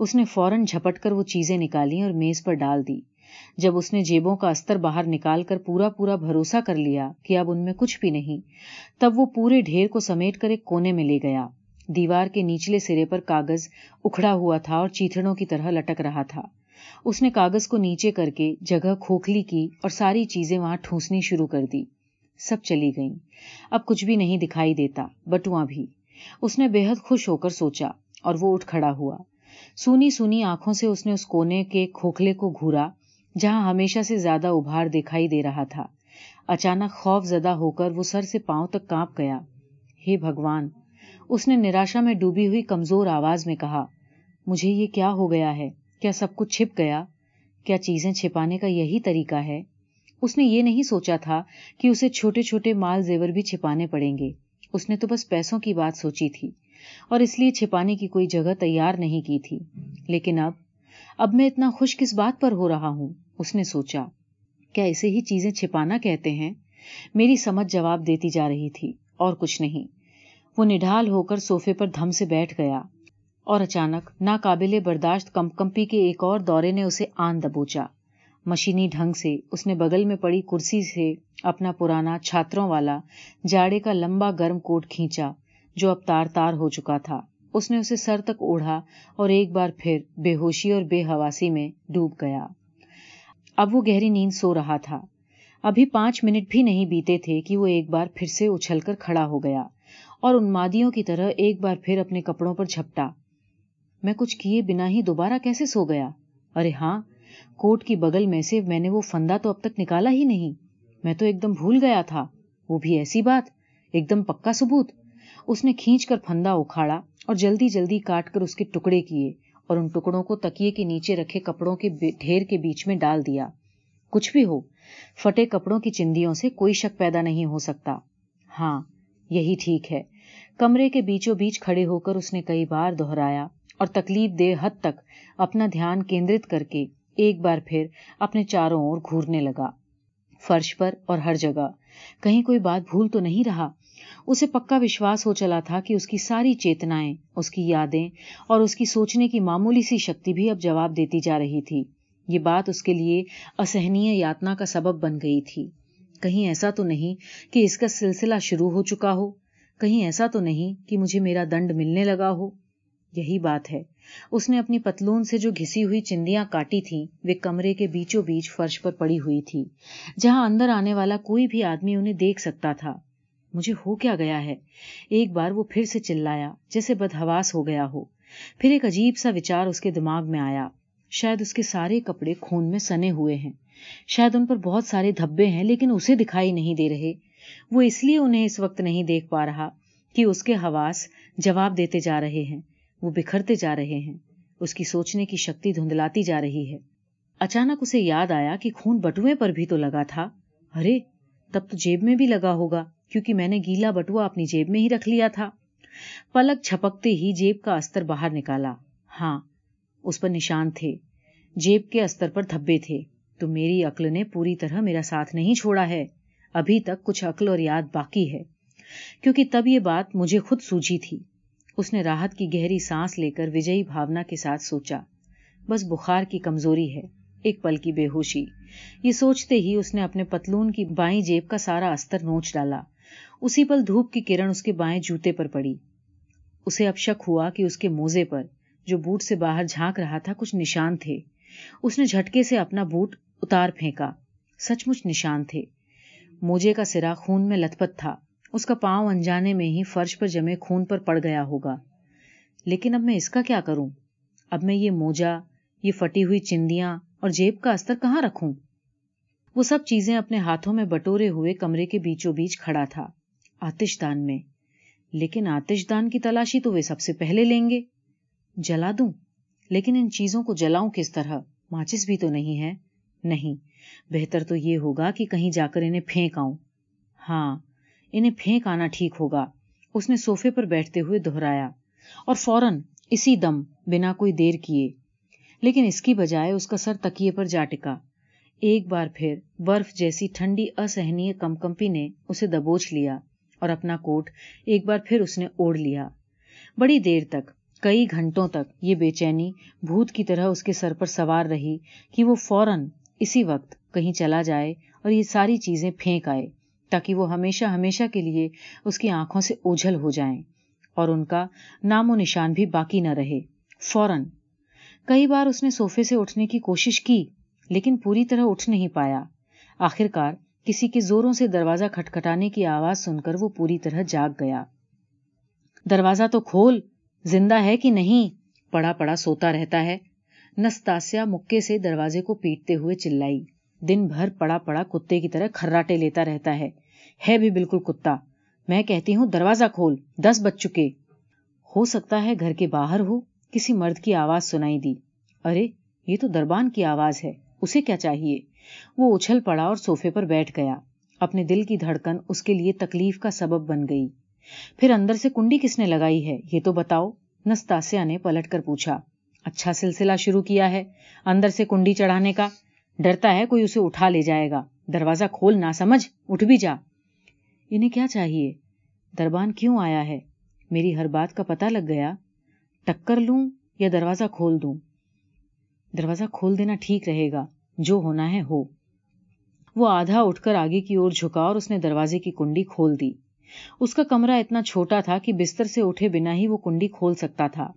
اس نے فوراً جھپٹ کر وہ چیزیں نکالی اور میز پر ڈال دی۔ جب اس نے جیبوں کا استر باہر نکال کر پورا پورا بھروسہ کر لیا کہ اب ان میں کچھ بھی نہیں، تب وہ پورے ڈھیر کو سمیٹ کر ایک کونے میں لے گیا۔ دیوار کے نیچلے سرے پر کاغذ اکھڑا ہوا تھا اور چیتڑوں کی طرح لٹک رہا تھا۔ اس نے کاغذ کو نیچے کر کے جگہ کھوکھلی کی اور ساری چیزیں وہاں ٹھونسنی شروع کر دی۔ سب چلی گئیں۔ اب کچھ بھی نہیں دکھائی دیتا، بٹواں بھی۔ اس نے بے حد خوش ہو کر سوچا اور وہ اٹھ کھڑا ہوا۔ سونی سونی آنکھوں سے اس نے اس کونے کے کھوکھلے کو گھورا۔ جہاں ہمیشہ سے زیادہ ابھار دکھائی دے رہا تھا۔ اچانک خوف زدہ ہو کر وہ سر سے پاؤں تک کانپ گیا۔ ہے بھگوان! اس نے نراشا میں ڈوبی ہوئی کمزور آواز میں کہا، مجھے یہ کیا ہو گیا ہے؟ کیا سب کچھ چھپ گیا؟ کیا چیزیں چھپانے کا یہی طریقہ ہے؟ اس نے یہ نہیں سوچا تھا کہ اسے چھوٹے چھوٹے مال زیور بھی چھپانے پڑیں گے۔ اس نے تو بس پیسوں کی بات سوچی تھی اور اس لیے چھپانے کی کوئی جگہ تیار نہیں کی تھی۔ لیکن اب اب میں اتنا خوش کس بات پر ہو رہا ہوں۔ اس نے سوچا، کیا اسے ہی چیزیں چھپانا کہتے ہیں؟ میری سمجھ جواب دیتی جا رہی تھی، اور کچھ نہیں۔ وہ نڈھال ہو کر سوفے پر دھم سے بیٹھ گیا، اور اچانک ناقابل برداشت کمپی کے ایک اور دورے نے اسے آن دبوچا۔ مشینی ڈھنگ سے اس نے بغل میں پڑی کرسی سے اپنا پرانا چھاتروں والا جاڑے کا لمبا گرم کوٹ کھینچا، جو اب تار تار ہو چکا تھا۔ اس نے اسے سر تک اوڑھا اور ایک بار پھر بے ہوشی اور بے حواسی میں ڈوب گیا۔ اب وہ گہری نیند سو رہا تھا۔ ابھی پانچ منٹ بھی نہیں بیتے تھے کہ وہ ایک بار پھر سے اچھل کر کھڑا ہو گیا اور ان مادیوں کی طرح ایک بار پھر اپنے کپڑوں پر جھپٹا۔ میں کچھ کیے بنا ہی دوبارہ کیسے سو گیا؟ ارے ہاں کوٹ کی بغل میں سے میں نے وہ فندا تو اب تک نکالا ہی نہیں۔ میں تو ایک دم بھول گیا تھا۔ وہ بھی ایسی بات، ایک دم پکا ثبوت۔ اس نے کھینچ کر پھندا اکھاڑا اور جلدی جلدی کاٹ کر اس کے ٹکڑے کیے۔ اور ان ٹکڑوں کو تکیے کے نیچے رکھے کپڑوں کے ڈھیر کے بیچ میں ڈال دیا۔ کچھ بھی ہو فٹے کپڑوں کی چندیوں سے کوئی شک پیدا نہیں ہو سکتا۔ ہاں یہی ٹھیک ہے۔ کمرے کے بیچوں بیچ کھڑے ہو کر اس نے کئی بار دہرایا اور تکلیف دہ حد تک اپنا دھیان کیندرت کر کے ایک بار پھر اپنے چاروں اور گھورنے لگا۔ فرش پر اور ہر جگہ۔ کہیں کوئی بات بھول تو نہیں رہا۔ اسے پکا وشواس ہو چلا تھا کہ اس کی ساری چیتنائیں، اس کی یادیں اور اس کی سوچنے کی معمولی سی شکتی بھی اب جواب دیتی جا رہی تھی۔ یہ بات اس کے لیے اسہنی یاتنا کا سبب بن گئی تھی۔ کہیں ایسا تو نہیں کہ اس کا سلسلہ شروع ہو چکا ہو۔ کہیں ایسا تو نہیں کہ مجھے میرا دنڈ ملنے لگا ہو۔ یہی بات ہے۔ اس نے اپنی پتلون سے جو گھسی ہوئی چندیاں کاٹی تھی وہ کمرے کے بیچوں بیچ فرش پر پڑی ہوئی تھی جہاں اندر آنے والا کوئی بھی آدمی انہیں دیکھ سکتا تھا۔ مجھے ہو کیا گیا ہے۔ ایک بار وہ پھر سے چلایا، جیسے بدہواس ہو گیا ہو۔ پھر ایک عجیب سا وچار اس کے دماغ میں آیا۔ شاید اس کے سارے کپڑے خون میں سنے ہوئے ہیں۔ شاید ان پر بہت سارے دھبے ہیں، لیکن اسے دکھائی نہیں دے رہے۔ وہ اس لیے انہیں اس وقت نہیں دیکھ پا رہا کہ اس کے حواس جواب دیتے جا رہے ہیں۔ وہ بکھرتے جا رہے ہیں۔ اس کی سوچنے کی شکتی دھندلاتی جا رہی ہے۔ اچانک اسے یاد آیا کہ خون بٹوے پر بھی تو لگا تھا۔ ارے، تب تو جیب میں بھی لگا ہوگا۔ کیونکہ میں نے گیلا بٹوا اپنی جیب میں ہی رکھ لیا تھا۔ پلک چھپکتے ہی جیب کا استر باہر نکالا۔ ہاں اس پر نشان تھے۔ جیب کے استر پر دھبے تھے۔ تو میری عقل نے پوری طرح میرا ساتھ نہیں چھوڑا ہے۔ ابھی تک کچھ عقل اور یاد باقی ہے۔ کیونکہ تب یہ بات مجھے خود سوجی تھی۔ اس نے راحت کی گہری سانس لے کر وجئی بھاونا کے ساتھ سوچا، بس بخار کی کمزوری ہے، ایک پل کی بے ہوشی۔ یہ سوچتے ہی اس نے اپنے پتلون کی بائیں جیب کا سارا استر نوچ ڈالا۔ اسی پل دھوپ کی کرن اس کے بائیں جوتے پر پڑی۔ اسے اب شک ہوا کہ اس کے موزے پر جو بوٹ سے باہر جھانک رہا تھا کچھ نشان تھے۔ اس نے جھٹکے سے اپنا بوٹ اتار پھینکا۔ سچ مچ نشان تھے۔ موجے کا سرا خون میں لت پت تھا۔ اس کا پاؤں انجانے میں ہی فرش پر جمے خون پر پڑ گیا ہوگا۔ لیکن اب میں اس کا کیا کروں؟ اب میں یہ موجا یہ فٹی ہوئی چندیاں اور جیب کا استر کہاں رکھوں؟ وہ سب چیزیں اپنے ہاتھوں میں بٹورے ہوئے کمرے کے بیچوں بیچ کھڑا تھا۔ آتش دان میں۔ لیکن آتش دان کی تلاشی تو وہ سب سے پہلے لیں گے۔ جلا دوں۔ لیکن ان چیزوں کو جلاؤں کس طرح؟ ماچس بھی تو نہیں ہے نہیں، بہتر تو یہ ہوگا کہ کہیں جا کر انہیں پھینک آؤں۔ ہاں انہیں پھینک آنا ٹھیک ہوگا۔ اس نے صوفے پر بیٹھتے ہوئے دہرایا۔ اور فوراً اسی دم، بنا کوئی دیر کیے۔ لیکن اس کی بجائے اس کا سر تکیے پر جا ٹکا۔ ایک بار پھر برف جیسی ٹھنڈی، اسہنی کم کمپی نے اسے دبوچ لیا۔ اور اپنا کوٹ ایک بار پھر اس نے اوڑھ لیا۔ بڑی دیر تک، کئی گھنٹوں تک یہ بے چینی بھوت کی طرح اس کے سر پر سوار رہی کہ وہ فوراً اسی وقت کہیں چلا جائے اور یہ ساری چیزیں پھینک آئے تاکہ وہ ہمیشہ ہمیشہ کے لیے اس کی آنکھوں سے اوجھل ہو جائیں اور ان کا نام و نشان بھی باقی نہ رہے۔ فوراً کئی بار اس نے صوفے سے اٹھنے کی کوشش کی لیکن پوری طرح اٹھ نہیں پایا۔ آخر کار کسی کے زوروں سے دروازہ کھٹکھٹانے کی آواز سن کر وہ پوری طرح جاگ گیا۔ دروازہ تو کھول، زندہ ہے کہ نہیں؟ پڑا پڑا سوتا رہتا ہے۔ نستاسیا مکے سے دروازے کو پیٹتے ہوئے چلائی۔ دن بھر پڑا پڑا کتے کی طرح کھراٹے لیتا رہتا ہے۔ ہے بھی بالکل کتا۔ میں کہتی ہوں، دروازہ کھول، دس بج چکے۔ ہو سکتا ہے گھر کے باہر ہو، کسی مرد کی آواز سنائی دی۔ ارے، یہ تو دربان کی آواز ہے۔ اسے کیا چاہیے؟ وہ اچھل پڑا اور سوفے پر بیٹھ گیا۔ اپنے دل کی دھڑکن اس کے لیے تکلیف کا سبب بن گئی۔ پھر اندر سے کنڈی کس نے لگائی ہے؟ یہ تو بتاؤ۔ نستاسیا نے پلٹ کر پوچھا۔ اچھا سلسلہ شروع کیا ہے اندر سے کنڈی چڑھانے کا؟ ڈرتا ہے کوئی اسے اٹھا لے جائے گا۔ دروازہ کھول نہ سمجھ، اٹھ بھی جا۔ انہیں کیا چاہیے؟ دربان کیوں آیا ہے؟ میری ہر بات کا پتہ لگ گیا۔ ٹکر لوں یا دروازہ کھول دوں؟ دروازہ کھول دینا ٹھیک رہے گا۔ جو ہونا ہے ہو۔ وہ آدھا اٹھ کر آگے کی اور جھکا اور اس نے دروازے کی کنڈی کھول دی۔ اس کا کمرہ اتنا چھوٹا تھا کہ بستر سے اٹھے بنا ہی وہ کنڈی کھول سکتا تھا۔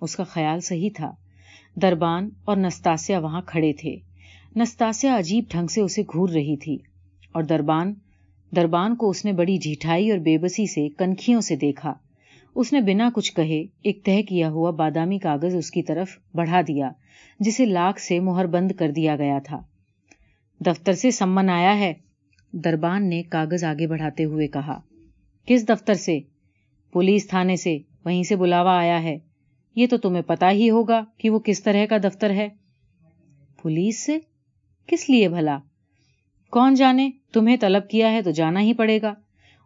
اس کا خیال صحیح تھا۔ دربان اور نستاسیا وہاں کھڑے تھے۔ نستاسیا عجیب ڈھنگ سے اسے گھور رہی تھی۔ اور دربان دربان کو اس نے بڑی جھیٹائی اور بے بسی سے کنکھیوں سے دیکھا۔ اس نے بنا کچھ کہے، ایک طے کیا ہوا بادامی کاغذ اس کی طرف بڑھا دیا۔ جسے لاکھ سے مہر بند کر دیا گیا تھا۔ دفتر سے سمن آیا ہے، دربان نے کاغذ آگے بڑھاتے ہوئے کہا، کس دفتر سے؟ پولیس تھانے سے، وہیں سے بلاوا آیا ہے۔ یہ تو تمہیں پتا ہی ہوگا کہ وہ کس طرح کا دفتر ہے۔ پولیس سے؟ کس لیے بھلا؟ کون جانے؟ تمہیں طلب کیا ہے تو جانا ہی پڑے گا۔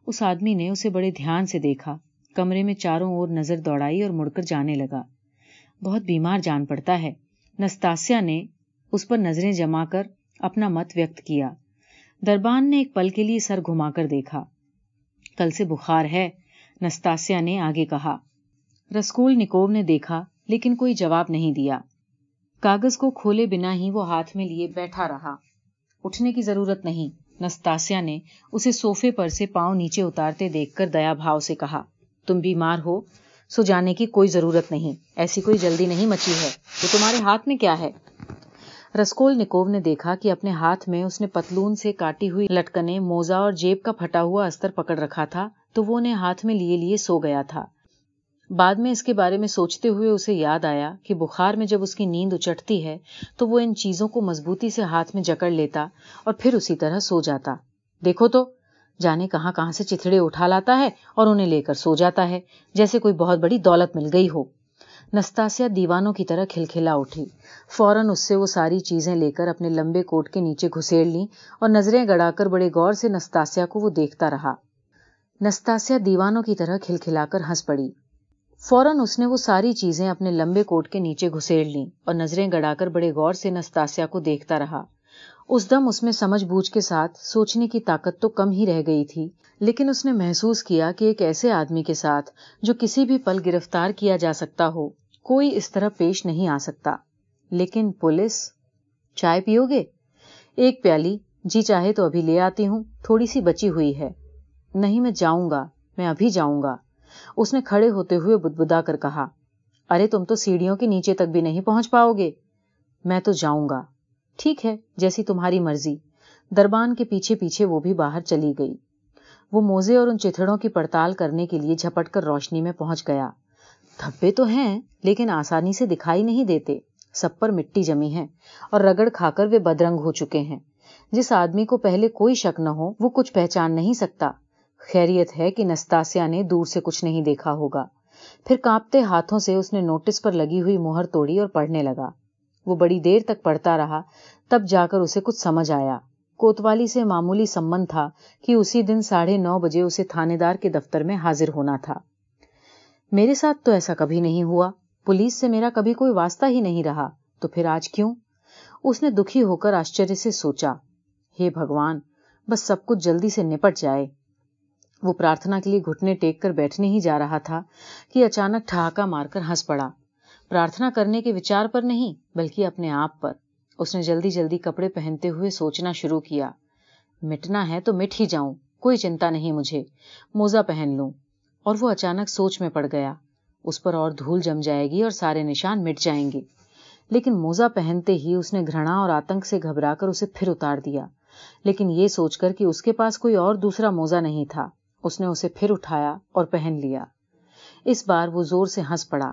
اس آدمی نے اسے بڑے دھیان سے دیکھا۔ کمرے میں چاروں اور نظر دوڑائی اور مڑ کر جانے لگا۔ بہت بیمار جان پڑتا ہے۔ نستاسیا نے اس پر نظریں جما کر اپنا مت ویکت کیا۔ دربان نے ایک پل کے لیے سر گھما کر دیکھا۔ کل سے بخار ہے نستاسیا نے آگے کہا۔ رسکول نکوب نے دیکھا، لیکن کوئی جواب نہیں دیا۔ کاغذ کو کھولے بنا ہی وہ ہاتھ میں لیے بیٹھا رہا۔ اٹھنے کی ضرورت نہیں نستاسیا نے اسے سوفے پر سے پاؤں نیچے اتارتے دیکھ کر دیا بھاؤ سے کہا۔ تم بیمار ہو سو جانے کی کوئی ضرورت نہیں۔ ایسی کوئی جلدی نہیں مچی ہے۔ تو تمہارے ہاتھ میں کیا ہے؟ رسکول نکوب نے دیکھا کہ اپنے ہاتھ میں اس نے پتلون سے کاٹی ہوئی لٹکنے موزا اور جیب کا پھٹا ہوا استر پکڑ رکھا تھا، تو وہ انہیں ہاتھ میں لیے لیے سو گیا تھا۔ بعد میں اس کے بارے میں سوچتے ہوئے اسے یاد آیا کہ بخار میں جب اس کی نیند اچٹتی ہے، تو وہ ان چیزوں کو مضبوطی سے ہاتھ میں جکڑ لیتا اور پھر اسی طرح سو جاتا۔ دیکھو تو جانے کہاں کہاں سے چتڑے اٹھا لاتا ہے اور انہیں لے کر سو جاتا ہے، جیسے کوئی بہت بڑی دولت مل گئی ہو۔ نستاسیا دیوانوں کی طرح کھلکھلا اٹھی۔ فوراً اس سے وہ ساری چیزیں لے کر اپنے لمبے کوٹ کے نیچے گھسیڑ لی اور نظریں گڑا کر بڑے غور سے نستاسیا کو وہ دیکھتا رہا۔ نستاسیا دیوانوں کی طرح کھلکھلا کر ہنس پڑی۔ فوراً اس نے وہ ساری چیزیں اپنے لمبے کوٹ کے نیچے گھسیڑ لیں اور نظریں گڑا کر بڑے غور سے نستاسیا کو دیکھتا رہا۔ اس دم اس میں سمجھ بوجھ کے ساتھ سوچنے کی طاقت تو کم ہی رہ گئی تھی، لیکن اس نے محسوس کیا کہ ایک ایسے آدمی کے ساتھ جو کسی بھی پل گرفتار کیا جا سکتا ہو، کوئی اس طرح پیش نہیں آ سکتا۔ لیکن پولیس، چائے پیو گے؟ ایک پیالی جی چاہے تو ابھی لے آتی ہوں، تھوڑی سی بچی ہوئی ہے۔ نہیں میں جاؤں گا، میں ابھی جاؤں گا۔ اس نے کھڑے ہوتے ہوئے بدبدا کر کہا، ارے تم تو سیڑھیوں کے نیچے تک بھی نہیں پہنچ پاؤ گے۔ میں تو جاؤں گا۔ ٹھیک ہے، جیسی تمہاری مرضی۔ دربان کے پیچھے پیچھے وہ بھی باہر چلی گئی۔ وہ موزے اور ان چتڑوں کی پڑتال کرنے کے لیے جھپٹ کر روشنی میں پہنچ گیا۔ دھبے تو ہیں، لیکن آسانی سے دکھائی نہیں دیتے۔ سب پر مٹی جمی ہے اور رگڑ کھا کر وہ بدرنگ ہو چکے ہیں۔ جس آدمی کو پہلے کوئی شک نہ ہو، وہ کچھ پہچان نہیں سکتا۔ خیریت ہے کہ نستاسیا نے دور سے کچھ نہیں دیکھا ہوگا۔ پھر کانپتے ہاتھوں سے اس نے نوٹس پر لگی ہوئی مہر توڑی اور پڑھنے لگا۔ وہ بڑی دیر تک پڑھتا رہا، تب جا کر اسے کچھ سمجھ آیا۔ کوتوالی سے معمولی سمن تھا کہ اسی دن ساڑھے نو بجے اسے تھانے دار کے دفتر میں حاضر ہونا تھا۔ میرے ساتھ تو ایسا کبھی نہیں ہوا۔ پولیس سے میرا کبھی کوئی واسطہ ہی نہیں رہا۔ تو پھر آج کیوں؟ اس نے دکھی ہو کر آشچر سے سوچا، ہے بھگوان، بس سب کچھ جلدی سے نپٹ جائے۔ وہ پرارتھنا کے لیے گھٹنے ٹیک کر بیٹھنے ہی جا رہا تھا کہ اچانک ٹھہاکا مار کر ہنس پڑا۔ پرارتھنا کرنے کے وچار پر نہیں، بلکہ اپنے آپ پر۔ اس نے جلدی جلدی کپڑے پہنتے ہوئے سوچنا شروع کیا۔ مٹنا ہے تو مٹ ہی جاؤں، کوئی چنتا نہیں مجھے۔ موزہ پہن لوں۔ اور وہ اچانک سوچ میں پڑ گیا۔ اس پر اور دھول جم جائے گی اور سارے نشان مٹ جائیں گے۔ لیکن موزہ پہنتے ہی اس نے گھرنا اور آتنک سے گھبرا کر اسے پھر اتار دیا۔ لیکن یہ سوچ کر کہ اس کے پاس کوئی اور دوسرا موزہ نہیں تھا، اس نے اسے پھر اٹھایا اور پہن لیا۔ اس بار وہ زور سے ہنس پڑا۔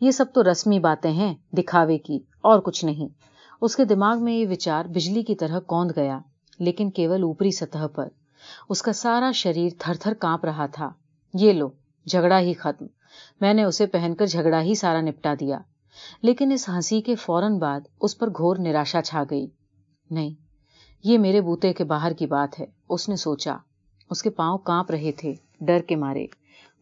یہ سب تو رسمی باتیں ہیں، دکھاوے کی، اور کچھ نہیں۔ اس کے دماغ میں یہ وچار بجلی کی طرح کوند گیا، لیکن کیول اوپری سطح پر۔ اس کا سارا شریر تھر تھر کانپ رہا تھا۔ یہ لو، جھگڑا ہی ختم۔ میں نے اسے پہن کر جھگڑا ہی سارا نپٹا دیا۔ لیکن اس ہنسی کے فوراً بعد اس پر گھور نراشا چھا گئی۔ نہیں، یہ میرے بوتے کے باہر کی بات ہے۔ اس نے سوچا۔ اس کے پاؤں کانپ رہے تھے، ڈر کے مارے۔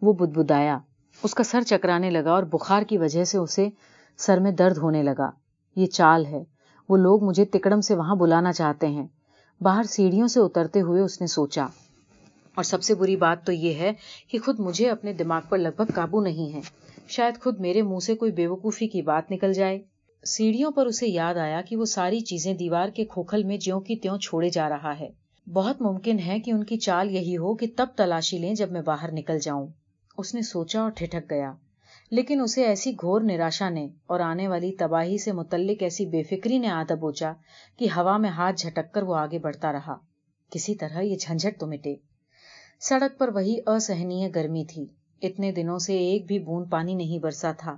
وہ بدبدایا اس کا سر چکرانے لگا اور بخار کی وجہ سے اسے سر میں درد ہونے لگا۔ یہ چال ہے۔ وہ لوگ مجھے تکڑم سے وہاں بلانا چاہتے ہیں۔ باہر سیڑھیوں سے اترتے ہوئے اس نے سوچا۔ اور سب سے بری بات تو یہ ہے کہ خود مجھے اپنے دماغ پر لگ بھگ قابو نہیں ہے۔ شاید خود میرے منہ سے کوئی بے وقوفی کی بات نکل جائے۔ سیڑھیوں پر اسے یاد آیا کہ وہ ساری چیزیں دیوار کے کھوکھل میں جیوں کی تیوں چھوڑے جا رہا ہے۔ بہت ممکن ہے کہ ان کی چال یہی ہو کہ تب تلاشی لیں جب میں باہر نکل جاؤں۔ اس نے سوچا اور ٹھٹک گیا۔ لیکن اسے ایسی گھور نراشا نے اور آنے والی تباہی سے متعلق ایسی بے فکری نے آدھا بوچا کہ ہوا میں ہاتھ جھٹک کر وہ آگے بڑھتا رہا۔ کسی طرح یہ جھنجھٹ تو مٹے۔ سڑک پر وہی اسہنی گرمی تھی۔ اتنے دنوں سے ایک بھی بوند پانی نہیں برسا تھا۔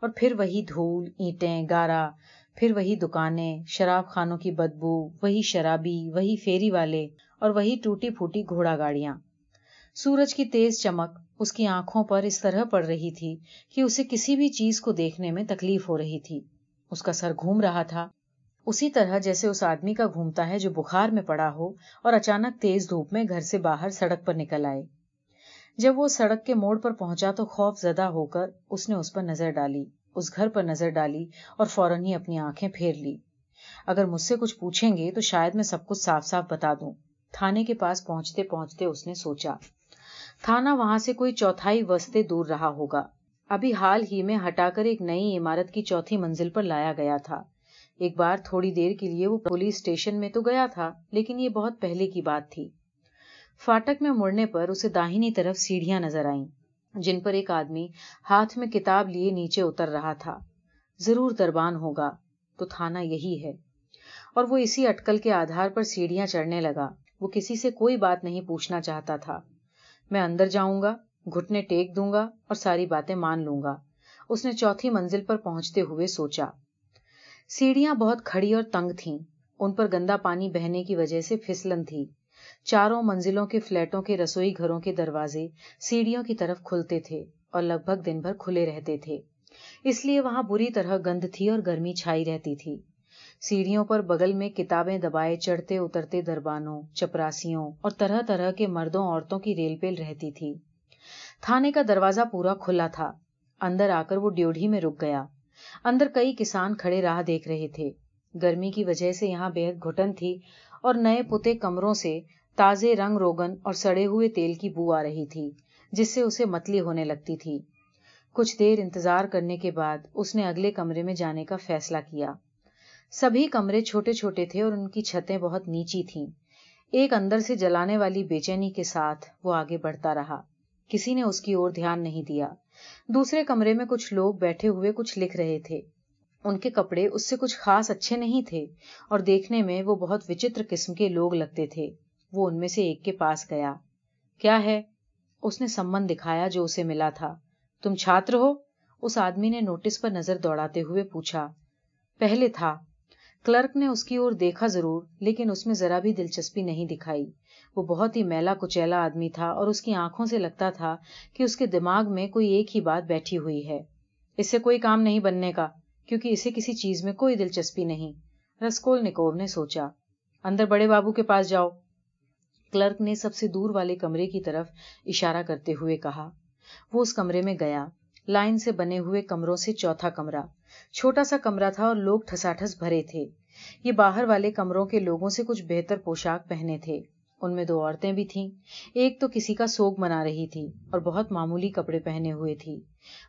اور پھر وہی دھول، اینٹیں، گارا، پھر وہی دکانیں، شراب خانوں کی بدبو، وہی شرابی، وہی فیری والے اور وہی ٹوٹی پھوٹی گھوڑا گاڑیاں۔ سورج کی تیز چمک اس کی آنکھوں پر اس طرح پڑ رہی تھی کہ اسے کسی بھی چیز کو دیکھنے میں تکلیف ہو رہی تھی۔ اس کا سر گھوم رہا تھا۔ اسی طرح جیسے اس آدمی کا گھومتا ہے جو بخار میں پڑا ہو اور اچانک تیز دھوپ میں گھر سے باہر سڑک پر نکل آئے۔ جب وہ سڑک کے موڑ پر پہنچا تو خوف زدہ ہو کر اس نے اس پر نظر ڈالی، اس گھر پر نظر ڈالی اور فوراً ہی اپنی آنکھیں پھیر لی۔ اگر مجھ سے کچھ پوچھیں گے تو شاید میں سب کچھ صاف صاف بتا دوں۔ تھانے کے پاس پہنچتے پہنچتے اس نے سوچا تھانہ وہاں سے کوئی چوتھائی وسطے دور رہا ہوگا۔ ابھی حال ہی میں ہٹا کر ایک نئی عمارت کی چوتھی منزل پر لایا گیا تھا۔ ایک بار تھوڑی دیر کے لیے وہ پولیس اسٹیشن میں تو گیا تھا، لیکن یہ بہت پہلے کی بات تھی۔ فاٹک میں مڑنے پر اسے داہنی طرف سیڑھیاں نظر آئیں، جن پر ایک آدمی ہاتھ میں کتاب لیے نیچے اتر رہا تھا۔ ضرور دربان ہوگا، تو تھانہ یہی ہے۔ اور وہ اسی اٹکل کے آدھار پر سیڑھیاں چڑھنے لگا۔ وہ کسی سے کوئی بات نہیں پوچھنا چاہتا تھا۔ میں اندر جاؤں گا، گھٹنے ٹیک دوں گا اور ساری باتیں مان لوں گا۔ اس نے چوتھی منزل پر پہنچتے ہوئے سوچا۔ سیڑھیاں بہت کھڑی اور تنگ تھیں۔ ان پر گندا پانی بہنے کی وجہ سے پھسلن تھی۔ چاروں منزلوں کے فلیٹوں کے رسوئی گھروں کے دروازے سیڑھیوں کی طرف کھلتے تھے اور لگ بھگ دن بھر کھلے رہتے تھے۔ اس لیے وہاں بری طرح گند تھی اور گرمی چھائی رہتی تھی۔ سیڑھیوں پر بغل میں کتابیں دبائے چڑھتے اترتے دربانوں، چپراسیوں اور طرح طرح کے مردوں عورتوں کی ریل پیل رہتی تھی۔ تھانے کا دروازہ پورا کھلا تھا۔ اندر آ کر وہ ڈیوڑھی میں رک گیا۔ اندر کئی کسان کھڑے راہ دیکھ رہے تھے۔ گرمی کی وجہ سے یہاں بےحد گھٹن تھی اور نئے پتے کمروں سے تازے رنگ روگن اور سڑے ہوئے تیل کی بو آ رہی تھی، جس سے اسے متلی ہونے لگتی تھی۔ کچھ دیر انتظار کرنے کے بعد اس نے اگلے کمرے میں جانے کا فیصلہ کیا۔ سبھی کمرے چھوٹے چھوٹے تھے اور ان کی چھتیں بہت نیچی تھیں۔ ایک اندر سے جلانے والی بے چینی کے ساتھ وہ آگے بڑھتا رہا۔ کسی نے اس کی اور دھیان نہیں دیا۔ دوسرے کمرے میں کچھ لوگ بیٹھے ہوئے کچھ لکھ رہے تھے۔ ان کے کپڑے اس سے کچھ خاص اچھے نہیں تھے اور دیکھنے میں وہ بہت وچتر قسم کے لوگ لگتے تھے۔ وہ ان میں سے ایک کے پاس گیا۔ کیا ہے؟ اس نے سمن دکھایا جو اسے ملا تھا۔ تم چھاتر ہو؟ اس آدمی نے نوٹس پر نظر دوڑاتے ہوئے پوچھا۔ پہلے تھا۔ کلرک نے اس کی اور دیکھا ضرور، لیکن اس میں ذرا بھی دلچسپی نہیں دکھائی۔ وہ بہت ہی میلا کچیلا آدمی تھا اور اس کی آنکھوں سے لگتا تھا کہ اس کے دماغ میں کوئی ایک ہی بات بیٹھی ہوئی ہے۔ اس سے کوئی کام نہیں بننے کا، کیونکہ اسے کسی چیز میں کوئی دلچسپی نہیں۔ رسکول نکوب نے سوچا، اندر بڑے بابو کے پاس جاؤ۔ کلرک نے سب سے دور والے کمرے کی طرف اشارہ کرتے ہوئے کہا، وہ اس کمرے میں گیا۔ لائن سے بنے ہوئے کمروں سے چوتھا کمرہ۔ چھوٹا سا کمرہ تھا اور لوگ ٹھساٹھس بھرے تھے۔ یہ باہر والے کمروں کے لوگوں سے کچھ بہتر پوشاک پہنے تھے۔ ان میں دو عورتیں بھی تھیں۔ ایک تو کسی کا سوگ منا رہی تھی اور بہت معمولی کپڑے پہنے ہوئے تھی۔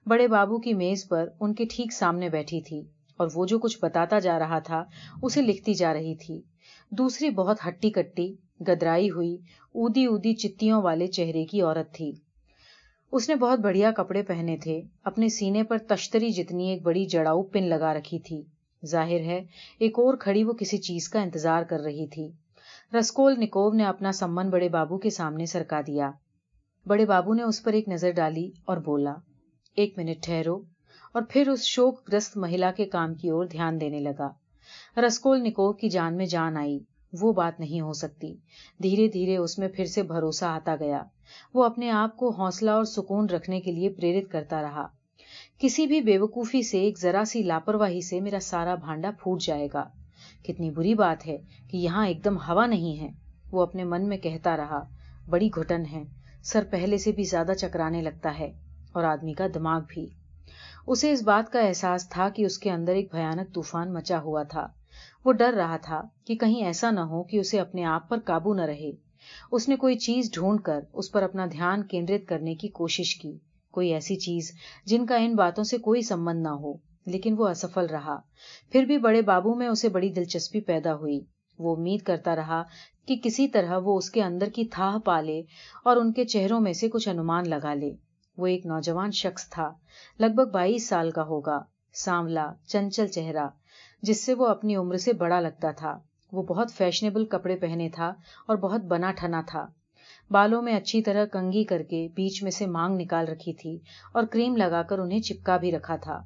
بڑے بابو کی میز پر ان کے ٹھیک سامنے بیٹھی تھی اور وہ جو کچھ بتاتا جا رہا تھا اسے لکھتی جا رہی تھی۔ دوسری بہت ہٹی کٹی، گدرائی ہوئی، اودی اودی چتیوں والے چہرے کی عورت تھی۔ اس نے بہت بڑھیا کپڑے پہنے تھے۔ اپنے سینے پر تشتری جتنی ایک بڑی جڑاؤ پن لگا رکھی تھی۔ ظاہر ہے، ایک اور کھڑی وہ کسی چیز کا انتظار کر رہی تھی۔ رسکول نکوب نے اپنا سمن بڑے بابو کے سامنے سرکا دیا۔ بڑے بابو نے اس پر ایک نظر ڈالی اور بولا، ایک منٹ ٹھہرو۔ اور پھر اس شوک گرست مہیلا کے کام کی اور دھیان دینے لگا۔ رسکول نکوب کی جان میں جان آئی۔ وہ بات نہیں ہو سکتی۔ دھیرے دھیرے اس میں پھر سے بھروسہ آتا گیا۔ وہ اپنے آپ کو حوصلہ اور سکون رکھنے کے لیے پریرت کرتا رہا۔ کسی بھی بے وقوفی سے ایک ذرا سی لاپرواہی سے میرا سارا بھانڈا پھوٹ جائے گا۔ کتنی بری بات ہے کہ یہاں ایک دم ہوا نہیں ہے۔ وہ اپنے من میں کہتا رہا، بڑی گھٹن ہے۔ سر پہلے سے بھی زیادہ چکرانے لگتا ہے اور آدمی کا دماغ بھی۔ اسے اس بات کا احساس تھا کہ اس کے اندر ایک بھیانک طوفان مچا ہوا تھا۔ وہ ڈر رہا تھا کہ کہیں ایسا نہ ہو کہ اسے اپنے آپ پر قابو نہ رہے۔ اس نے کوئی چیز ڈھونڈ کر اس پر اپنا دھیان کیندرت کرنے کی کوشش کی۔ کوئی ایسی چیز جن کا ان باتوں سے کوئی سمبند نہ ہو۔ لیکن وہ اسفل رہا۔ پھر بھی بڑے بابو میں اسے بڑی دلچسپی پیدا ہوئی۔ وہ امید کرتا رہا کہ کسی طرح وہ اس کے اندر کی تھاہ پالے اور ان کے چہروں میں سے کچھ انمان لگا لے۔ وہ ایک نوجوان شخص تھا۔ لگ بھگ بائیس سال کا ہوگا۔ سانولا چنچل چہرہ۔ جس سے وہ اپنی عمر سے بڑا لگتا تھا۔ وہ بہت فیشنیبل کپڑے پہنے تھا اور بہت بنا ٹھنا تھا۔ بالوں میں اچھی طرح کنگھی کر کے بیچ میں سے مانگ نکال رکھی تھی اور کریم لگا کر انہیں چپکا بھی رکھا تھا۔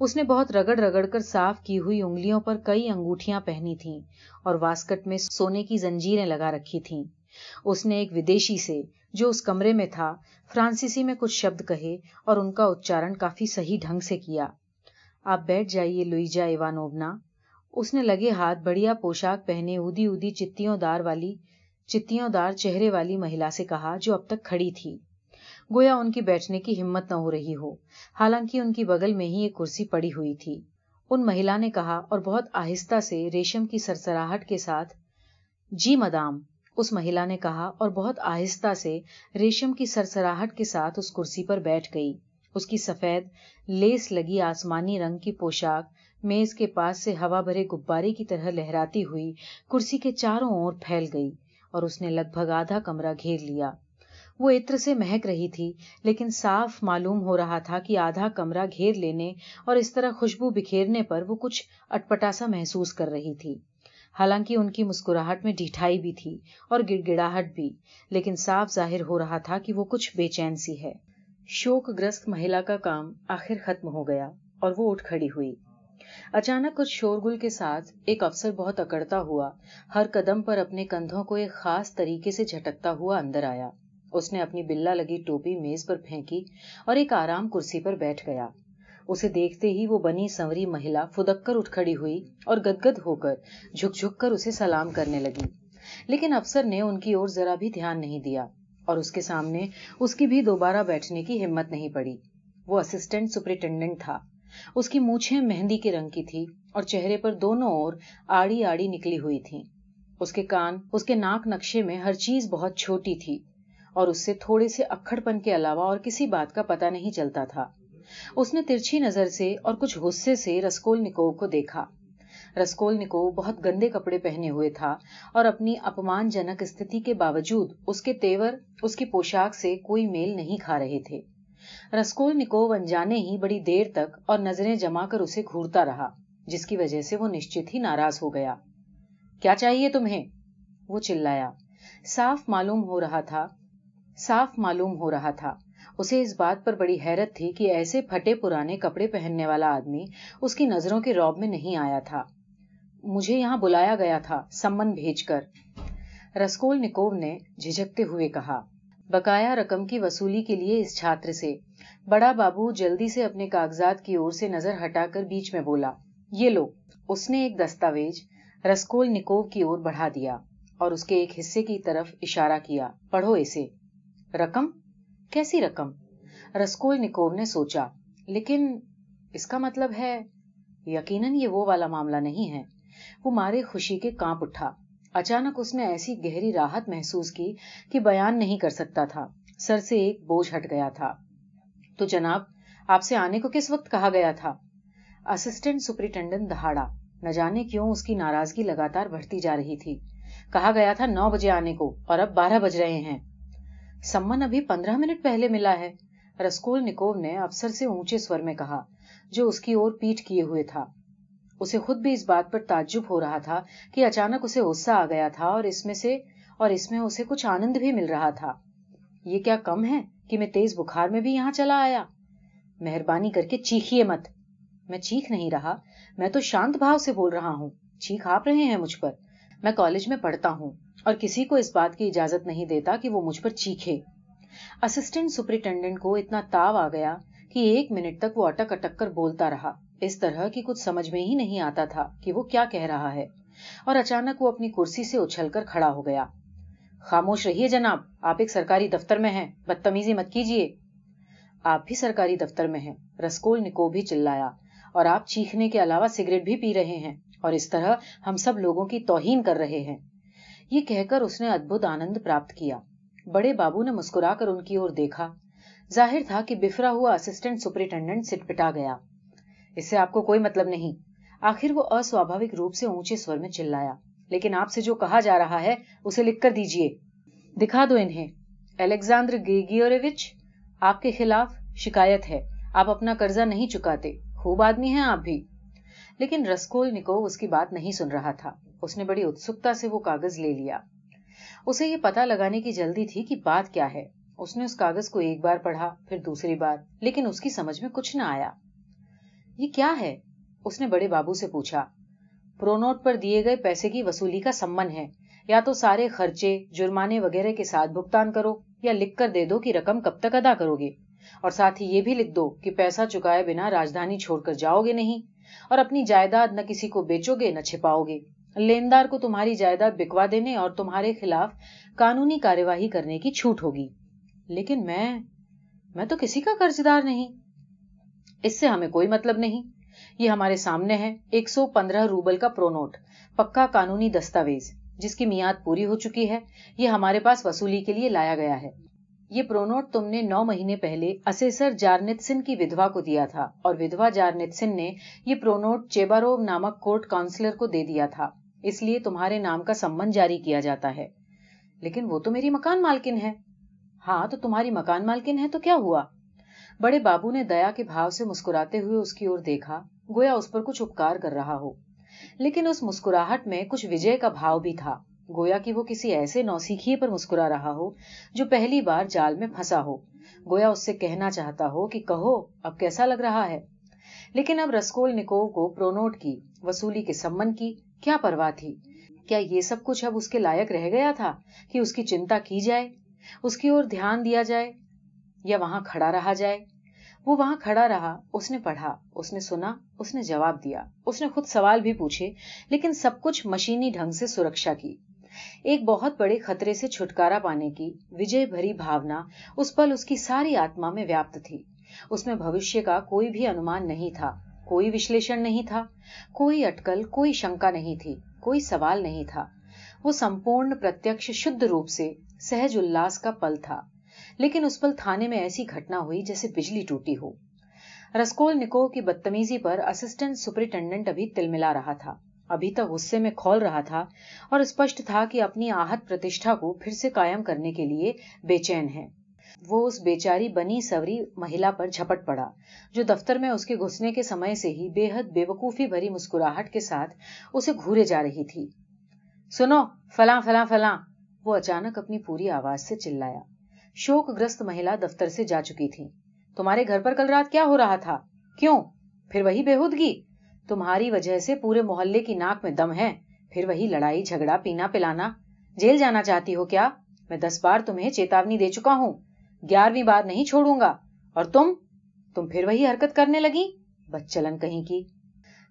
اس نے بہت رگڑ رگڑ کر صاف کی ہوئی انگلیوں پر کئی انگوٹیاں پہنی تھیں اور واسکٹ میں سونے کی زنجیریں لگا رکھی تھیں۔ اس نے ایک ودیشی سے جو اس کمرے میں تھا فرانسیسی میں کچھ شبد کہے اور ان کا اچارن کافی صحیح ڈھنگ سے کیا۔ آپ بیٹھ جائیے لوئیجا ایوانوبنا اس نے لگے ہاتھ بڑھیا پوشاک پہنے اودی اودی چتیوں دار والی، چتیوں دار چہرے والی مہیلا سے کہا، جو اب تک کھڑی تھی۔ گویا ان کی بیٹھنے کی ہمت نہ ہو رہی ہو۔ حالانکہ ان کی بغل میں ہی ایک کرسی پڑی ہوئی تھی۔ ان مہیلا نے کہا، اور بہت آہستہ سے ریشم کی سرسراہٹ کے ساتھ جی مدام، اس مہیلا نے کہا، اور بہت آہستہ سے ریشم کی سرسراہٹ کے ساتھ اس کرسی پر بیٹھ گئی۔ اس کی سفید، لیس لگی آسمانی رنگ کی پوشاک میز کے پاس سے ہوا بھرے گبارے کی طرح لہراتی ہوئی کرسی کے چاروں اور پھیل گئی اور اس نے لگ بھگ آدھا کمرہ گھیر لیا۔ وہ عطر سے مہک رہی تھی، لیکن صاف معلوم ہو رہا تھا کہ آدھا کمرہ گھیر لینے اور اس طرح خوشبو بکھیرنے پر وہ کچھ اٹپٹاسا محسوس کر رہی تھی۔ حالانکہ ان کی مسکراہٹ میں ڈھیٹھائی بھی تھی اور گڑ گڑاہٹ بھی، لیکن صاف ظاہر ہو رہا تھا کہ وہ کچھ بے چین سی ہے۔ شوک گرست مہیلا کا کام آخر ختم ہو گیا اور وہ اٹھ کھڑی ہوئی۔ اچانک کچھ شورگل کے ساتھ ایک افسر بہت اکڑتا ہوا ہر قدم پر اپنے کندھوں کو ایک خاص طریقے سے جھٹکتا ہوا اندر آیا۔ اس نے اپنی بلا لگی ٹوپی میز پر پھینکی اور ایک آرام کرسی پر بیٹھ گیا۔ اسے دیکھتے ہی وہ بنی سنوری مہیلا فدک کر اٹھ کھڑی ہوئی اور گدگد ہو کر جھک جھک کر اسے سلام کرنے لگی۔ لیکن افسر نے ان کی اور ذرا بھی دھیان نہیں دیا۔ اور اس کے سامنے اس کی بھی دوبارہ بیٹھنے کی ہمت نہیں پڑی۔ وہ اسسٹنٹ سپرنٹینڈنٹ تھا۔ اس کی مونچھیں مہندی کے رنگ کی تھی اور چہرے پر دونوں اور آڑی آڑی نکلی ہوئی تھی اس کے کان، اس کے ناک نقشے میں ہر چیز بہت چھوٹی تھی اور اس سے تھوڑے سے اکھڑ پن کے علاوہ اور کسی بات کا پتہ نہیں چلتا تھا۔ اس نے ترچھی نظر سے اور کچھ غصے سے رسکول نکو کو دیکھا۔ رسکول نکو بہت گندے کپڑے پہنے ہوئے تھا اور اپنی اپمان جنک استھتی کے باوجود اس کے تیور، اس کی پوشاک سے کوئی میل نہیں کھا رہے تھے۔ رسکول نکو انجانے ہی بڑی دیر تک اور نظریں جما کر اسے گھورتا رہا، جس کی وجہ سے وہ نشچت ہی ناراض ہو گیا۔ کیا چاہیے تمہیں؟ وہ چلایا۔ صاف معلوم ہو رہا تھا، صاف معلوم ہو رہا تھا۔ اسے اس بات پر بڑی حیرت تھی کہ ایسے پھٹے پرانے کپڑے پہننے والا آدمی اس کی نظروں کے روب میں نہیں آیا تھا۔ مجھے یہاں بلایا گیا تھا، سمن بھیج کر۔ رسکول نکوو نے جھجکتے ہوئے کہا، بقایا رقم کی وصولی کے لیے اس چھاتر سے۔ بڑا بابو جلدی سے اپنے کاغذات کی اور سے نظر ہٹا کر بیچ میں بولا، یہ لو۔ اس نے ایک دستاویز رسکول نکوو کی اور بڑھا دیا اور اس کے ایک حصے کی طرف اشارہ کیا، پڑھو اسے۔ رقم؟ کیسی رقم؟ رسکول نکوو نے سوچا، لیکن اس کا مطلب ہے، یقیناً یہ وہ والا معاملہ نہیں ہے۔ وہ مارے خوشی کے کانپ اٹھا۔ اچانک اس نے ایسی گہری راحت محسوس کی کہ بیان نہیں کر سکتا تھا۔ سر سے ایک بوجھ ہٹ گیا تھا۔ تو جناب، آپ سے آنے کو کس وقت کہا گیا تھا؟ اسسٹنٹ سپرنٹینڈنٹ دہاڑا۔ نہ جانے کیوں اس کی ناراضگی لگاتار بڑھتی جا رہی تھی۔ کہا گیا تھا نو بجے آنے کو اور اب بارہ بج رہے ہیں۔ سمن ابھی پندرہ منٹ پہلے ملا ہے۔ رسکول نکوو نے افسر سے اونچے سور میں کہا جو اس کی اور پیٹ کیے ہوئے تھا۔ اسے خود بھی اس بات پر تعجب ہو رہا تھا کہ اچانک اسے غصہ آ گیا تھا اور اس میں سے، اور اس میں اسے کچھ آنند بھی مل رہا تھا۔ یہ کیا کم ہے کہ میں تیز بخار میں بھی یہاں چلا آیا؟ مہربانی کر کے چیخیے مت۔ میں چیخ نہیں رہا، میں تو شانت بھاؤ سے بول رہا ہوں۔ چیخ آپ رہے ہیں مجھ پر۔ میں کالج میں پڑھتا ہوں اور کسی کو اس بات کی اجازت نہیں دیتا کہ وہ مجھ پر چیخے۔ اسسٹنٹ سپرنٹینڈنٹ کو اتنا تاو آ گیا کہ ایک منٹ تک وہ اٹک اٹک کر بولتا رہا۔ اس طرح کی کچھ سمجھ میں ہی نہیں آتا تھا کہ وہ کیا کہہ رہا ہے۔ اور اچانک وہ اپنی کرسی سے اچھل کر کھڑا ہو گیا۔ خاموش رہیے جناب، آپ ایک سرکاری دفتر میں ہیں۔ بدتمیزی مت کیجیے آپ بھی سرکاری دفتر میں ہیں۔ رسکول نکو بھی چلایا۔ اور آپ چیخنے کے علاوہ سگریٹ بھی پی رہے ہیں۔ اور اس طرح ہم سب لوگوں کی توہین کر رہے ہیں۔ یہ کہہ کر اس نے ادبت آنند پراپت کیا۔ بڑے بابو نے مسکرا کر ان کی اور دیکھا۔ ظاہر تھا کہ بفرا ہوا اسسٹنٹ سپرنٹینڈنٹ سٹ پٹا گیا۔ اس سے آپ کو کوئی مطلب نہیں۔ آخر وہ اسوابھاوک روپ سے اونچے سور میں چلایا۔ لیکن آپ سے جو کہا جا رہا ہے، اسے لکھ کر دیجیے دکھا دو انہیں۔ الیگزانڈر گیگیوروچ آپ کے خلاف شکایت ہے۔ آپ اپنا قرضہ نہیں چکاتے۔ خوب آدمی ہیں آپ بھی۔ لیکن رسکول نکو اس کی بات نہیں سن رہا تھا۔ اس نے بڑی اتسکتا سے وہ کاغذ لے لیا۔ اسے یہ پتا لگانے کی جلدی تھی کہ بات کیا ہے۔ اس نے اس کاغذ کو ایک بار پڑھا، پھر دوسری بار، لیکن اس کی سمجھ میں کچھ نہ آیا۔ یہ کیا ہے؟ اس نے بڑے بابو سے پوچھا۔ پرونوٹ پر دیے گئے پیسے کی وصولی کا سمن ہے۔ یا تو سارے خرچے، جرمانے وغیرہ کے ساتھ بھگتان کرو یا لکھ کر دے دو کہ رقم کب تک ادا کرو گے۔ اور ساتھ ہی یہ بھی لکھ دو کہ پیسہ چکائے بنا راجدھانی چھوڑ کر جاؤ گے نہیں اور اپنی جائیداد نہ کسی کو بیچو گے، نہ چھپاؤ گے۔ لیندار کو تمہاری جائیداد بکوا دینے اور تمہارے خلاف قانونی کاروائی کرنے کی چھوٹ ہوگی۔ لیکن میں میں تو کسی کا قرض دار نہیں۔ اس سے ہمیں کوئی مطلب نہیں۔ یہ ہمارے سامنے ہے، ایک سو پندرہ روبل کا پرونوٹ، پکا قانونی دستاویز، جس کی میاد پوری ہو چکی ہے۔ یہ ہمارے پاس وصولی کے لیے لایا گیا ہے۔ یہ پرونوٹ تم نے نو مہینے پہلے اسیسر جارنت سن کی ودوا کو دیا تھا، اور ودوا جارنت سن نے یہ پرونوٹ چیبارو نامک کورٹ کاؤنسلر کو دے دیا تھا۔ اس لیے تمہارے نام کا سمن جاری کیا جاتا ہے۔ لیکن وہ تو میری مکان مالکن ہے۔ ہاں تو تمہاری مکان مالکن ہے تو کیا ہوا؟ بڑے بابو نے دیا کے بھاؤ سے مسکراتے ہوئے اس کی اور دیکھا، گویا اس پر کچھ اپکار کر رہا ہو۔ لیکن اس مسکراہٹ میں کچھ وجے کا بھاؤ بھی تھا۔ گویا کہ وہ کسی ایسے نوسیکھیے پر مسکرا رہا ہو جو پہلی بار جال میں پھنسا ہو۔ گویا اس سے کہنا چاہتا ہو کہ کہو، اب کیسا لگ رہا ہے؟ لیکن اب رسکول نکو کو پرونوٹ کی، وصولی کے سمن کی کیا پرواہ تھی؟ کیا یہ سب کچھ اب اس کے لائق رہ گیا تھا کہ اس کی چنتا کی جائے؟ اس کی اور دھیان دیا جائے؟ یا وہاں کھڑا رہا جائے۔ وہ وہاں کھڑا رہا، اس نے پڑھا، اس نے سنا، اس نے جواب دیا۔ اس نے خود سوال بھی پوچھے، لیکن سب کچھ مشینی ڈھنگ سے سرکشا کی۔ ایک بہت بڑے خطرے سے چھٹکارا پانے کی وجے بھری بھاونا اس پل اس کی ساری آتما میں ویاپت تھی۔ اس میں بھوشیہ کا کوئی بھی انمان نہیں تھا، کوئی وشلیشن نہیں تھا، کوئی اٹکل، کوئی شنکا نہیں تھی، کوئی سوال نہیں تھا۔ وہ سمپورن، پرتیکش، شدھ روپ سے سہج الاس کا پل تھا۔ لیکن اس پل تھانے میں ایسی گھٹنا ہوئی جیسے بجلی ٹوٹی ہو۔ رسکول نکو کی بدتمیزی پر اسسٹنٹ سپرنٹینڈنٹ ابھی تل ملا رہا تھا۔ ابھی تک غصے میں کھول رہا تھا اور اسپشٹ تھا کہ اپنی آہت پرتشٹھا کو پھر سے قائم کرنے کے لیے بے چین ہے۔ وہ اس بیچاری بنی سوری مہیلا پر جھپٹ پڑا، جو دفتر میں اس کے گھسنے کے سمے سے ہی بے حد بے وقوفی بھری مسکراہٹ کے ساتھ اسے گھورے جا رہی تھی۔ سنو، فلاں فلاں فلاں! وہ اچانک اپنی پوری آواز سے چلایا۔ شوک گرست مہیلا دفتر سے جا چکی تھی۔ تمہارے گھر پر کل رات کیا ہو رہا تھا؟ کیوں؟ پھر وہی بےحودگی۔ تمہاری وجہ سے پورے محلے کی ناک میں دم ہے۔ پھر وہی لڑائی، جھگڑا، پینا، پلانا۔ جیل جانا چاہتی ہو کیا؟ میں دس بار تمہیں چیتاونی دے چکا ہوں۔ گیارہویں بار نہیں چھوڑوں گا۔ اور تم؟ تم پھر وہی حرکت کرنے لگی؟ بچلن کہیں کی؟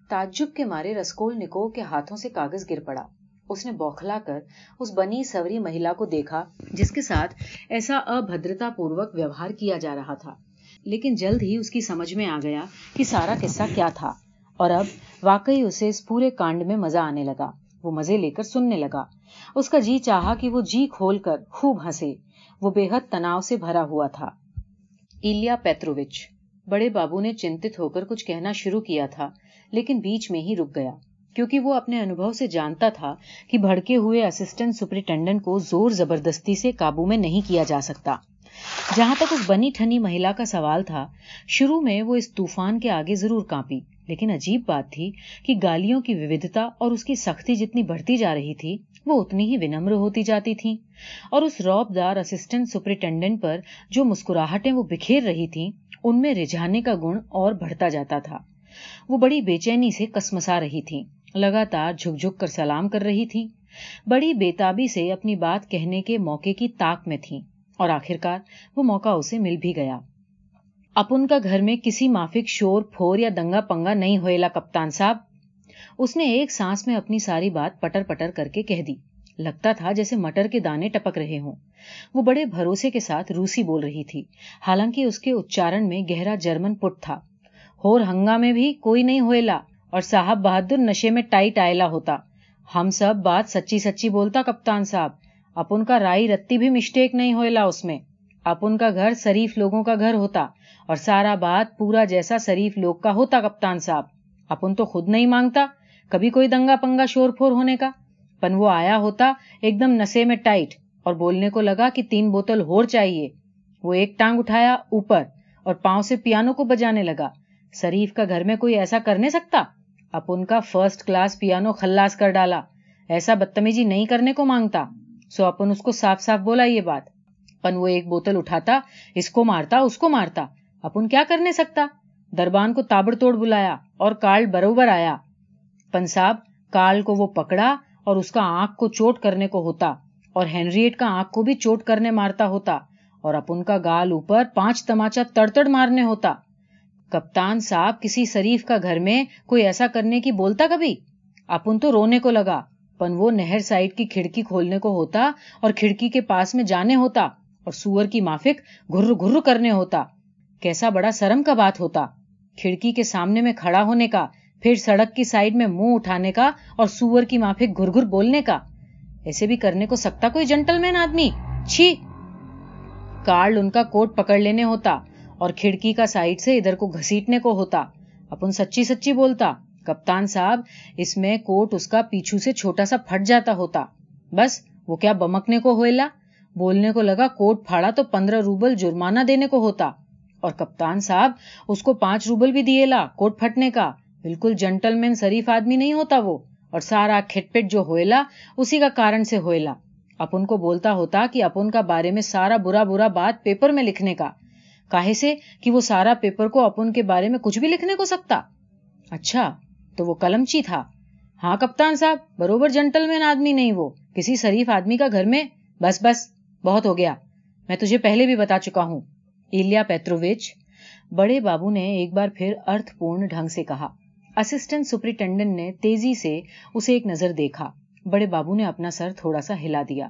تعجب کے مارے رسکول نکو کے ہاتھوں سے کاغذ گر پڑا۔ اس نے بوکھلا کر اس بنی سوری مہیلا کو دیکھا، جس کے ساتھ ایسا ابھدرتا پوروک ویوہار کیا جا رہا تھا۔ لیکن جلد ہی اس کی سمجھ میں آ گیا کہ سارا قصہ کیا تھا۔ اور اب واقعی اسے اس پورے کانڈ میں مزہ آنے لگا۔ وہ مزے لے کر سننے لگا۔ اس کا جی چاہا کہ وہ جی کھول کر خوب ہنسے۔ وہ بے حد تناؤ سے بھرا ہوا تھا۔ ایلیا پیتروچ بڑے بابو نے چنتت ہو کر کچھ کہنا شروع کیا تھا، لیکن بیچ میں ہی رک گیا۔ کیونکہ وہ اپنے انوبھو سے جانتا تھا کہ بھڑکے ہوئے اسسٹنٹ سپرنٹینڈنٹ کو زور زبردستی سے قابو میں نہیں کیا جا سکتا۔ جہاں تک اس بنی ٹھنی مہیلا کا سوال تھا، شروع میں وہ اس طوفان کے آگے ضرور کانپی، لیکن عجیب بات تھی کہ گالیوں کی وودھتا اور اس کی سختی جتنی بڑھتی جا رہی تھی، وہ اتنی ہی ونمر ہوتی جاتی تھی اور اس روب دار اسسٹنٹ سپرنٹینڈنٹ پر جو مسکراہٹیں وہ بکھیر رہی تھی ان میں رجحانے کا گن اور بڑھتا جاتا تھا۔ وہ بڑی بے چینی سے کسمسا رہی تھی لگاتار جھک جھک کر سلام کر رہی تھی بڑی بےتابی سے اپنی بات کہنے کے موقع کی تاک میں تھی اور آخرکار وہ موقع اسے مل بھی گیا۔ اپن کا گھر میں کسی مافک شور، پھور یا دنگا پنگا نہیں ہوئے کپتان صاحب۔ اس نے ایک سانس میں اپنی ساری بات پٹر پٹر کر کے کہہ دی۔ لگتا تھا جیسے مٹر کے دانے ٹپک رہے ہوں۔ وہ بڑے بھروسے کے ساتھ روسی بول رہی تھی۔ حالانکہ اس کے اچارن میں گہرا جرمن پٹ تھا۔ ہور ہنگا میں بھی کوئی نہیں ہوئے اور صاحب بہادر نشے میں ٹائٹ آئلا ہوتا۔ ہم سب بات سچی سچی بولتا کپتان صاحب۔ اپن کا رائی رتی بھی مسٹیک نہیں ہوئے اس میں۔ اپن کا گھر شریف لوگوں کا گھر ہوتا اور سارا بات پورا جیسا شریف لوگ کا ہوتا کپتان صاحب۔ اپن تو خود نہیں مانگتا کبھی کوئی دنگا پنگا شور پھور ہونے کا۔ پن وہ آیا ہوتا ایک دم نسے میں ٹائٹ اور بولنے کو لگا کہ تین بوتل ہور چاہیے۔ وہ ایک ٹانگ اٹھایا اوپر اور پاؤں سے پیانو کو بجانے لگا۔ شریف کا گھر میں کوئی ایسا کرنے سکتا؟ اپن کا فرسٹ کلاس پیانو خلاس کر ڈالا۔ ایسا بدتمیزی نہیں کرنے کو مانگتا۔ سو اپن اس کو صاف صاف بولا یہ بات۔ پن وہ ایک بوتل اٹھاتا، اس کو مارتا، اس کو مارتا۔ اپن کیا کرنے سکتا؟ دربان کو تابڑ توڑ بلایا اور کارل بروبر آیا۔ پن صاحب کارل کو وہ پکڑا اور اس کا آنکھ کو چوٹ کرنے کو ہوتا اور ہینریٹ کا آنکھ کو بھی چوٹ کرنے مارتا ہوتا اور اپن کا گال اوپر پانچ تماچا تڑتڑ مارنے ہوتا۔ کپتان صاحب کسی شریف کا گھر میں کوئی ایسا کرنے کی بولتا کبھی؟ اپن تو رونے کو لگا، پن وہ نہر سائڈ کی کھڑکی کھولنے کو ہوتا اور کھڑکی کے پاس میں جانے ہوتا اور سور کی مافک گھر گھر کرنے ہوتا۔ کیسا بڑا سرم کا بات ہوتا۔ کھڑکی کے سامنے میں کھڑا ہونے کا، پھر سڑک کی سائڈ میں منہ اٹھانے کا اور سور کی مافک گھر گھر بولنے کا۔ ایسے بھی کرنے کو سکتا کوئی جنٹل مین آدمی؟ چھی! کارل ان کا کوٹ پکڑ لینے ہوتا۔ اور کھڑکی کا سائڈ سے ادھر کو گھسیٹنے کو ہوتا۔ اپن سچی سچی بولتا۔ کپتان صاحب، اس میں کوٹ اس کا پیچھو سے چھوٹا سا پھٹ جاتا ہوتا۔ بس، وہ کیا بمکنے کو ہوئلا؟ بولنے کو لگا کوٹ پھاڑا تو پندرہ روبل جرمانہ دینے کو ہوتا۔ اور کپتان صاحب، اس کو پانچ روبل بھی دیے لا کوٹ پھٹنے کا۔ بالکل جنٹل مین شریف آدمی نہیں ہوتا وہ۔ اور سارا کھٹ پٹ جو ہوئلا، اسی کا کارن سے ہوئلا۔ اپن کو بولتا ہوتا کہ اپن کا بارے میں سارا برا برا بات پیپر میں لکھنے کا۔ کاہے سے کہ وہ سارا پیپر کو اپن کے بارے میں کچھ بھی لکھنے کو سکتا۔ اچھا تو وہ کلمچی تھا۔ ہاں کپتان صاحب بروبر جنٹل مین آدمی نہیں وہ۔ کسی شریف آدمی کا گھر میں بس بس، بہت ہو گیا۔ میں تجھے پہلے بھی بتا چکا ہوں۔ ایلیا پیتروچ بڑے بابو نے ایک بار پھر ارتھ پورن ڈھنگ سے کہا۔ اسسٹنٹ سپرنٹینڈنٹ نے تیزی سے اسے ایک نظر دیکھا۔ بڑے بابو نے اپنا سر تھوڑا سا ہلا دیا۔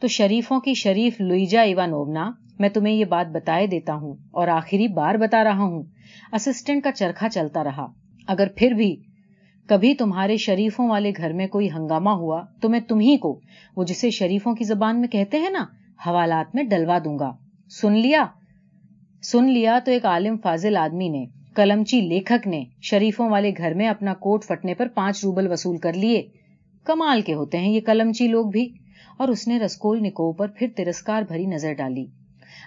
تو شریفوں کی شریف لوئیجا ایوانونا میں تمہیں یہ بات بتائے دیتا ہوں اور آخری بار بتا رہا ہوں۔ اسسٹنٹ کا چرخا چلتا رہا۔ اگر پھر بھی کبھی تمہارے شریفوں والے گھر میں کوئی ہنگامہ ہوا تو میں تمہیں کو، وہ جسے شریفوں کی زبان میں کہتے ہیں نا، حوالات میں ڈلوا دوں گا۔ سن لیا؟ سن لیا تو ایک عالم فاضل آدمی نے کلمچی لیکھک نے، شریفوں والے گھر میں اپنا کوٹ فٹنے پر پانچ روبل وصول کر لیے۔ کمال کے ہوتے ہیں یہ کلمچی لوگ بھی۔ اور اس نے رسکول نکو پر پھر ترسکار بھری نظر ڈالی۔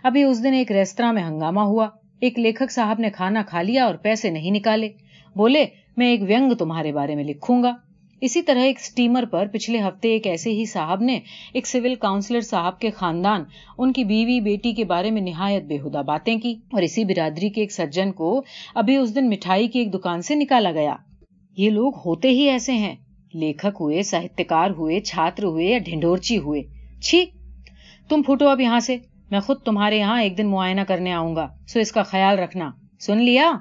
ابھی اس دن ایک ریستراں میں ہنگامہ ہوا۔ ایک لیکھک صاحب نے کھانا کھا لیا اور پیسے نہیں نکالے۔ بولے، میں ایک وینگ تمہارے بارے میں لکھوں گا۔ اسی طرح ایک سٹیمر پر پچھلے ہفتے ایک ایسے ہی صاحب نے ایک سول کاؤنسلر صاحب کے خاندان، ان کی بیوی بیٹی کے بارے میں نہایت بے باتیں کی اور اسی برادری کے ایک سجن کو ابھی اس دن مٹھائی کی ایک دکان سے نکالا گیا۔ یہ لوگ ہوتے ہی ایسے ہیں۔ لیکھک ہوئے ساہتکار ہوئے، چھاتر ہوئے یا ڈھنڈورچی ہوئے۔ چھی، تم پھوٹو اب یہاں سے۔ میں خود تمہارے یہاں ایک دن معائنہ کرنے آؤں گا، سو اس کا خیال رکھنا۔ سن لیا؟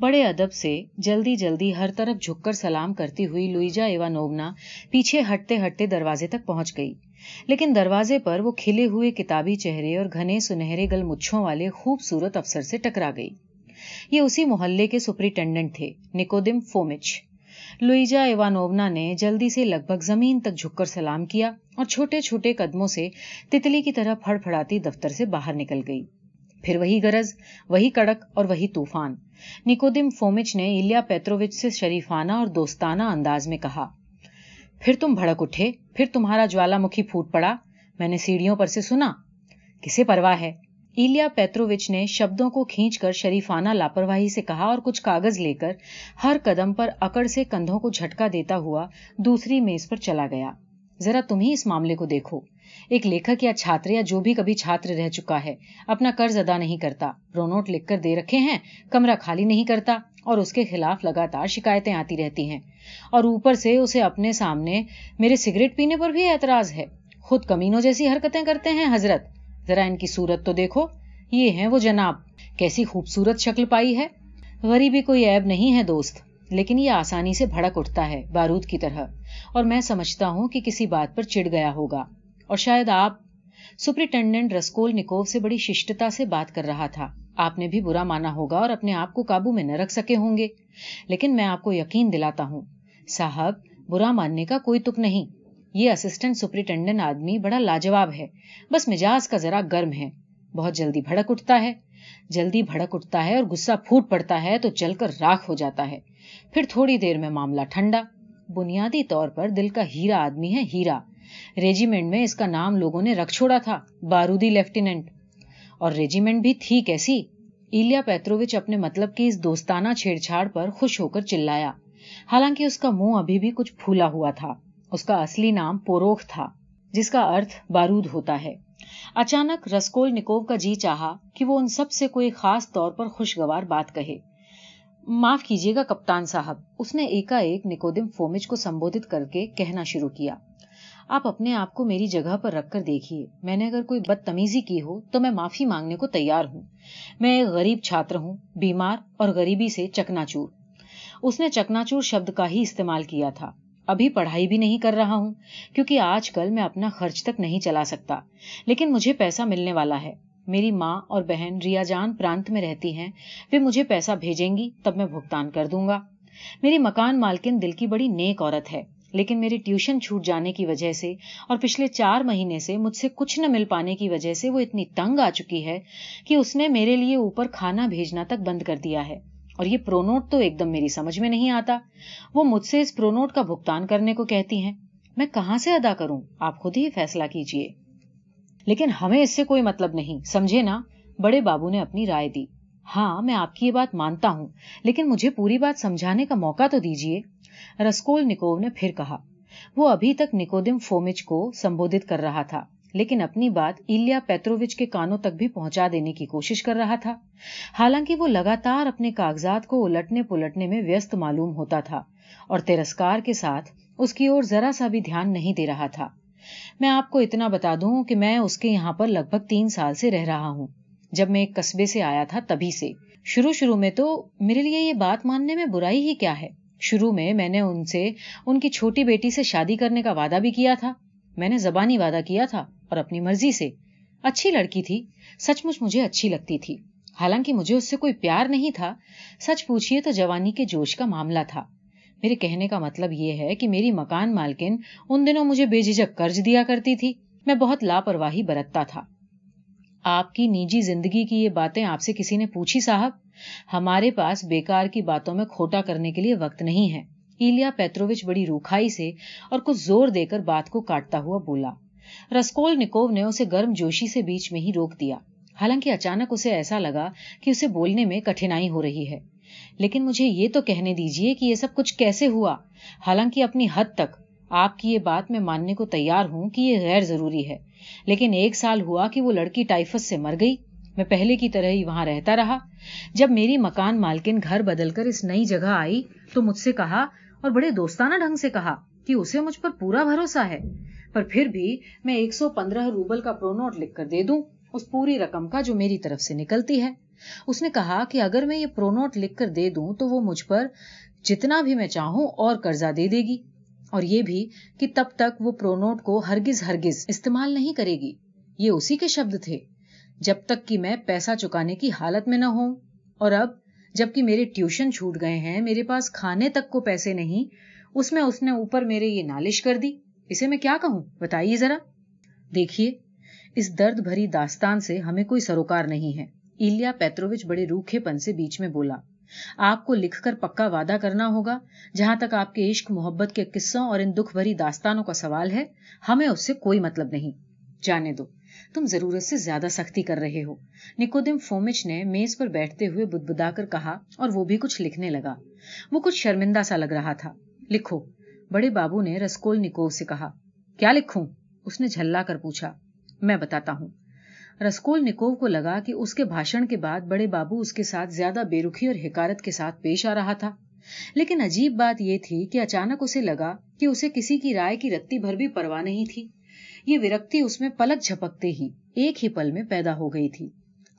بڑے ادب سے جلدی جلدی ہر طرف جھک کر سلام کرتی ہوئی لوئیجا ایوانوگنا پیچھے ہٹتے ہٹتے دروازے تک پہنچ گئی۔ لیکن دروازے پر وہ کھلے ہوئے کتابی چہرے اور گھنے سنہرے گل مچھوں والے خوبصورت افسر سے ٹکرا گئی۔ یہ اسی محلے کے سپرنٹینڈنٹ تھے، نکودم فومچ۔ لوئیجا ایوانونا نے جلدی سے لگ بھگ زمین تک جھک کر سلام کیا اور چھوٹے چھوٹے قدموں سے تتلی کی طرح پھڑ پھڑاتی دفتر سے باہر نکل گئی۔ پھر وہی گرج وہی کڑک اور وہی طوفان۔ نکودم فومچ نے ایلیا پیتروچ سے شریفانہ اور دوستانہ انداز میں کہا، پھر تم بھڑک اٹھے، پھر تمہارا جوالا مکھی پھوٹ پڑا، میں نے سیڑھیوں پر سے سنا۔ کسے پرواہ ہے؟ ایلیا پیتروچ نے شبدوں کو کھینچ کر شریفانہ لاپرواہی سے کہا اور کچھ کاغذ لے کر ہر قدم پر اکڑ سے کندھوں کو جھٹکا دیتا ہوا دوسری میز پر چلا گیا۔ ذرا تم ہی اس معاملے کو دیکھو۔ ایک لیکھک یا چھاتر یا جو بھی کبھی چھاتر رہ چکا ہے، اپنا قرض ادا نہیں کرتا۔ پرونوٹ لکھ کر دے رکھے ہیں، کمرہ خالی نہیں کرتا اور اس کے خلاف لگاتار شکایتیں آتی رہتی ہیں۔ اور اوپر سے اسے اپنے سامنے میرے سگریٹ پینے پر بھی اعتراض ہے۔ خود کمینوں جیسی حرکتیں کرتے ہیں، حضرت۔ ذرا ان کی صورت تو دیکھو۔ یہ ہیں وہ جناب۔ کیسی خوبصورت شکل پائی ہے۔ غریبی کوئی عیب نہیں ہے دوست، لیکن یہ آسانی سے بھڑک اٹھتا ہے بارود کی طرح۔ اور میں سمجھتا ہوں کہ کسی بات پر چڑ گیا ہوگا۔ اور شاید آپ سپرنٹینڈنٹ رسکول نکوو سے بڑی ششٹتا سے بات کر رہا تھا۔ آپ نے بھی برا مانا ہوگا اور اپنے آپ کو قابو میں نہ رکھ سکے ہوں گے۔ لیکن میں آپ کو یقین دلاتا ہوں، صاحب، برا ماننے کا کوئی تک نہیں۔ یہ اسسٹنٹ سپرنٹینڈنٹ آدمی بڑا لاجواب ہے۔ بس مزاج کا ذرا گرم ہے۔ بہت جلدی بھڑک اٹھتا ہے۔ جلدی بھڑک اٹھتا ہے اور غصہ پھوٹ پڑتا ہے تو چل کر راکھ ہو جاتا ہے۔ پھر تھوڑی دیر میں معاملہ ٹھنڈا۔ بنیادی طور پر دل کا ہیرا آدمی ہے ہیرا۔ ریجیمنٹ میں اس کا نام لوگوں نے رکھ چھوڑا تھا، بارودی لیفٹیننٹ اور ریجیمنٹ بھی تھی کیسی؟ ایلیا پیتروچ اپنے مطلب کی اس دوستانہ چھیڑ چھاڑ پر خوش ہو کر چلایا۔ حالانکہ اس کا منہ ابھی بھی کچھ پھولا ہوا تھا۔ اس کا اصلی نام پوروخ تھا، جس کا ارتھ بارود ہوتا ہے۔ اچانک رسکول نکو کا جی چاہا کہ وہ ان سب سے کوئی خاص طور پر خوشگوار بات کہے۔ معاف کیجیے گا، کپتان صاحب، اس نے ایک نکودم فومج کو سمبوت کر کے کہنا شروع کیا۔ آپ اپنے آپ کو میری جگہ پر رکھ کر دیکھیے۔ میں نے اگر کوئی بدتمیزی کی ہو تو میں معافی مانگنے کو تیار ہوں۔ میں ایک غریب چھاتر ہوں، بیمار اور غریبی سے چکنا چور اس نے چکنا چور شبد کا ہی استعمال کیا تھا۔ ابھی پڑھائی بھی نہیں کر رہا ہوں، کیونکہ آج کل میں اپنا خرچ تک نہیں چلا سکتا۔ لیکن مجھے پیسہ ملنے والا ہے۔ میری ماں اور بہن ریا جان پرانت میں رہتی ہیں، وہ مجھے پیسہ بھیجیں گی، تب میں بھگتان کر دوں گا۔ میری مکان مالکن دل کی بڑی نیک عورت ہے، لیکن میری ٹیوشن چھوٹ جانے کی وجہ سے اور پچھلے چار مہینے سے مجھ سے کچھ نہ مل پانے کی وجہ سے وہ اتنی تنگ آ چکی ہے کہ اس نے میرے لیے اوپر کھانا بھیجنا تک بند کر دیا ہے۔ اور یہ پرونوٹ تو ایک دم میری سمجھ میں نہیں آتا۔ وہ مجھ سے اس پرونوٹ کا بھگتان کرنے کو کہتی ہیں۔ میں کہاں سے ادا کروں؟ آپ خود ہی فیصلہ کیجیے لیکن ہمیں اس سے کوئی مطلب نہیں۔ سمجھے نا؟ بڑے بابو نے اپنی رائے دی۔ ہاں میں آپ کی یہ بات مانتا ہوں، لیکن مجھے پوری بات سمجھانے کا موقع تو دیجیے رسکول نکو نے پھر کہا۔ وہ ابھی تک نکودم فومچ کو سمبوت کر رہا تھا۔ لیکن اپنی بات ایلیا پیتروچ کے کانوں تک بھی پہنچا دینے کی کوشش کر رہا تھا۔ حالانکہ وہ لگاتار اپنے کاغذات کو الٹنے پلٹنے میں ویست معلوم ہوتا تھا اور ترسکار کے ساتھ اس کی اور ذرا سا بھی دھیان نہیں دے رہا تھا۔ میں آپ کو اتنا بتا دوں کہ میں اس کے یہاں پر لگ بھگ تین سال سے رہ رہا ہوں۔ جب میں ایک قصبے سے آیا تھا تبھی سے۔ شروع شروع میں تو میرے لیے یہ بات ماننے میں برائی ہی کیا ہے؟ شروع میں میں نے ان سے ان کی چھوٹی بیٹی سے شادی کرنے کا وعدہ بھی کیا تھا۔ میں نے زبانی وعدہ کیا تھا۔ اور اپنی مرضی سے۔ اچھی لڑکی تھی، سچ مچ مجھے اچھی لگتی تھی۔ حالانکہ مجھے اس سے کوئی پیار نہیں تھا۔ سچ پوچھیے تو جوانی کے جوش کا معاملہ تھا۔ میرے کہنے کا مطلب یہ ہے کہ میری مکان مالکن ان دنوں مجھے بے جھجک قرض دیا کرتی تھی۔ میں بہت لاپرواہی برتتا تھا۔ آپ کی نجی زندگی کی یہ باتیں آپ سے کسی نے پوچھی صاحب؟ ہمارے پاس بیکار کی باتوں میں کھوٹا کرنے کے لیے وقت نہیں ہے۔ ایلیا پیتروچ بڑی روکھائی سے اور کچھ زور دے کر بات کو کاٹتا ہوا بولا۔ رسکول نکو نے اسے گرم جوشی سے بیچ میں ہی روک دیا۔ حالانکہ اچانک اسے ایسا لگا کہ اسے بولنے میں کٹھنائی ہو رہی ہے۔ لیکن مجھے یہ تو کہنے دیجیے کہ یہ سب کچھ کیسے ہوا؟ حالانکہ اپنی حد تک آپ کی یہ بات میں ماننے کو تیار ہوں کہ یہ غیر ضروری ہے۔ لیکن ایک سال ہوا کہ وہ لڑکی ٹائفس سے مر گئی۔ میں پہلے کی طرح ہی وہاں رہتا رہا۔ جب میری مکان مالکن گھر بدل کر اس نئی جگہ آئی تو مجھ سے کہا اور بڑے دوستانہ ڈھنگ سے کہا کہ اسے مجھ پر پورا بھروسہ ہے۔ پر پھر بھی میں ایک سو پندرہ روبل کا پرونوٹ لکھ کر دے دوں اس پوری رقم کا جو میری طرف سے نکلتی ہے۔ اس نے کہا کہ اگر میں یہ پرونوٹ لکھ کر دے دوں تو وہ مجھ پر جتنا بھی میں چاہوں اور قرضہ دے دے گی۔ اور یہ بھی کہ تب تک وہ پرونوٹ کو ہرگز ہرگز استعمال نہیں کرے گی۔ یہ اسی کے شبد تھے۔ جب تک کہ میں پیسہ چکانے کی حالت میں نہ ہوں۔ اور اب جبکہ میرے ٹیوشن چھوٹ گئے ہیں، میرے پاس کھانے تک کو پیسے نہیں، اس میں اس نے اوپر میرے یہ نالش کر دی۔ اسے میں کیا کہوں؟ بتائیے ذرا۔ دیکھیے، اس درد بھری داستان سے ہمیں کوئی سروکار نہیں ہے۔ ایلیا پیتروچ بڑے روکھے پن سے بیچ میں بولا، آپ کو لکھ کر پکا وعدہ کرنا ہوگا، جہاں تک آپ کے عشق، محبت کے قصوں اور ان دکھ بھری داستانوں کا سوال ہے، ہمیں اس سے کوئی مطلب نہیں۔ جانے دو، تم ضرورت سے زیادہ سختی کر رہے ہو۔ نکودم فومچ نے میز پر بیٹھتے ہوئے بدبدا کر کہا اور وہ بھی کچھ لکھنے لگا۔ وہ کچھ شرمندہ سا لگ رہا تھا۔ لکھو۔ بڑے بابو نے رسکول نکو سے کہا، کیا لکھوں؟ اس نے جھلا کر پوچھا، میں بتاتا ہوں۔ رسکول نکو کو لگا کہ اس کے بھاشن کے بعد بڑے بابو اس کے ساتھ زیادہ بے رخی اور حکارت کے ساتھ پیش آ رہا تھا۔ لیکن عجیب بات یہ تھی کہ اچانک اسے لگا کہ اسے کسی کی رائے کی رتی بھر بھی پرواہ نہیں تھی۔ یہ ورکتی اس میں پلک جھپکتے ہی ایک ہی پل میں پیدا ہو گئی تھی۔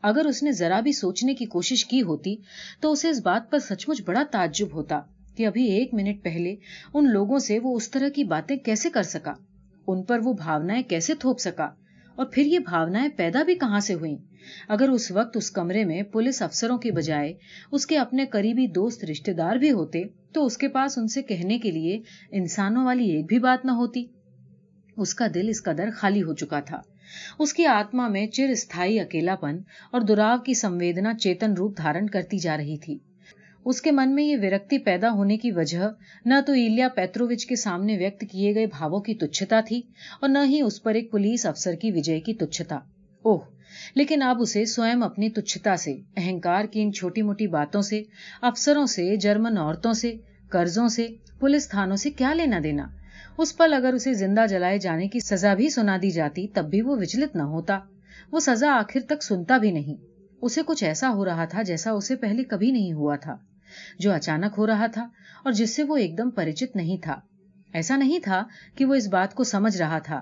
اگر اس نے ذرا بھی سوچنے کی کوشش کی ہوتی تو اسے اس بات پر سچ مچ بڑا تعجب ہوتا۔ کہ ابھی ایک منٹ پہلے ان لوگوں سے وہ اس طرح کی باتیں کیسے کر سکا؟ ان پر وہ بھاونائیں کیسے تھوپ سکا؟ اور پھر یہ بھاونائیں پیدا بھی کہاں سے ہوئیں؟ اگر اس وقت اس کمرے میں پولیس افسروں کی بجائے اس کے اپنے قریبی دوست رشتے دار بھی ہوتے، تو اس کے پاس ان سے کہنے کے لیے انسانوں والی ایک بھی بات نہ ہوتی۔ اس کا دل اس قدر خالی ہو چکا تھا۔ اس کی آتما میں چر استھائی اکیلا پن اور دراو کی سمویدنا چیتن روپ دھارن کرتی جا رہی تھی۔ اس کے من میں یہ ورکتی پیدا ہونے کی وجہ نہ تو ایلیا پیتروچ کے سامنے ویکت کیے گئے بھاووں کی تچھتا تھی اور نہ ہی اس پر ایک پولیس افسر کی وجے کی تچھتا۔ اوہ، لیکن اب اسے سوئم اپنی تچھتا سے، اہنکار کی ان چھوٹی موٹی باتوں سے، افسروں سے، جرمن عورتوں سے، قرضوں سے، پولیس تھانوں سے کیا لینا دینا؟ اس پل اگر اسے زندہ جلائے جانے کی سزا بھی سنا دی جاتی، تب بھی وہ وچلت نہ ہوتا۔ وہ سزا آخر تک سنتا بھی نہیں۔ اسے کچھ ایسا ہو رہا تھا جیسا اسے پہلے کبھی نہیں ہوا تھا۔ جو اچانک ہو رہا تھا اور جس سے وہ ایک دم پریچت نہیں تھا۔ ایسا نہیں تھا کہ وہ اس بات کو سمجھ رہا تھا،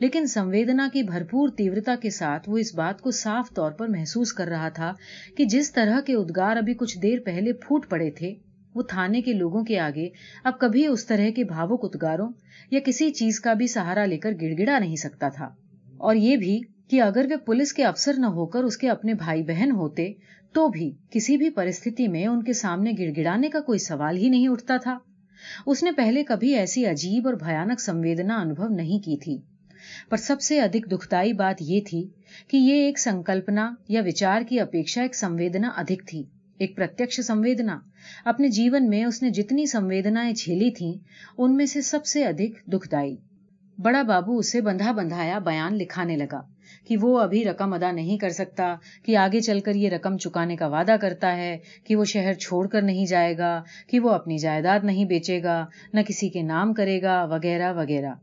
لیکن سنویدنا کی بھرپور تیورتا کے ساتھ وہ اس بات کو صاف طور پر محسوس کر رہا تھا کہ جس طرح کے ادگار ابھی کچھ دیر پہلے پھوٹ پڑے تھے، وہ تھانے کے لوگوں کے آگے اب کبھی اس طرح کے بھاوک ادگاروں یا کسی چیز کا بھی سہارا لے کر گڑ گڑا نہیں سکتا تھا۔ اور یہ بھی کہ اگر وہ پولیس کے افسر نہ ہو کر اس کے اپنے بھائی بہن ہوتے تو بھی کسی بھی پرستھتی میں ان کے سامنے گڑ گڑانے کا کوئی سوال ہی نہیں اٹھتا تھا۔ اس نے پہلے کبھی ایسی عجیب اور بھیانک سنویدنا انبھو نہیں کی تھی۔ پر سب سے ادھک دکھدائی بات یہ تھی کہ یہ ایک سنکلپنا یا وچار کی اپیکشا ایک سنویدنا ادھک تھی۔ ایک پرتیکش سنویدنا۔ اپنے جیون میں اس نے جتنی سنویدنائیں جھیلی تھیں، ان میں سے سب سے ادھک دکھدائی بڑا بابو اسے بندھا بندھایا بیان لکھانے لگا۔ کہ وہ ابھی رقم ادا نہیں کر سکتا، کہ آگے چل کر یہ رقم چکانے کا وعدہ کرتا ہے، کہ وہ شہر چھوڑ کر نہیں جائے گا، کہ وہ اپنی جائیداد نہیں بیچے گا، نہ کسی کے نام کرے گا، وغیرہ وغیرہ۔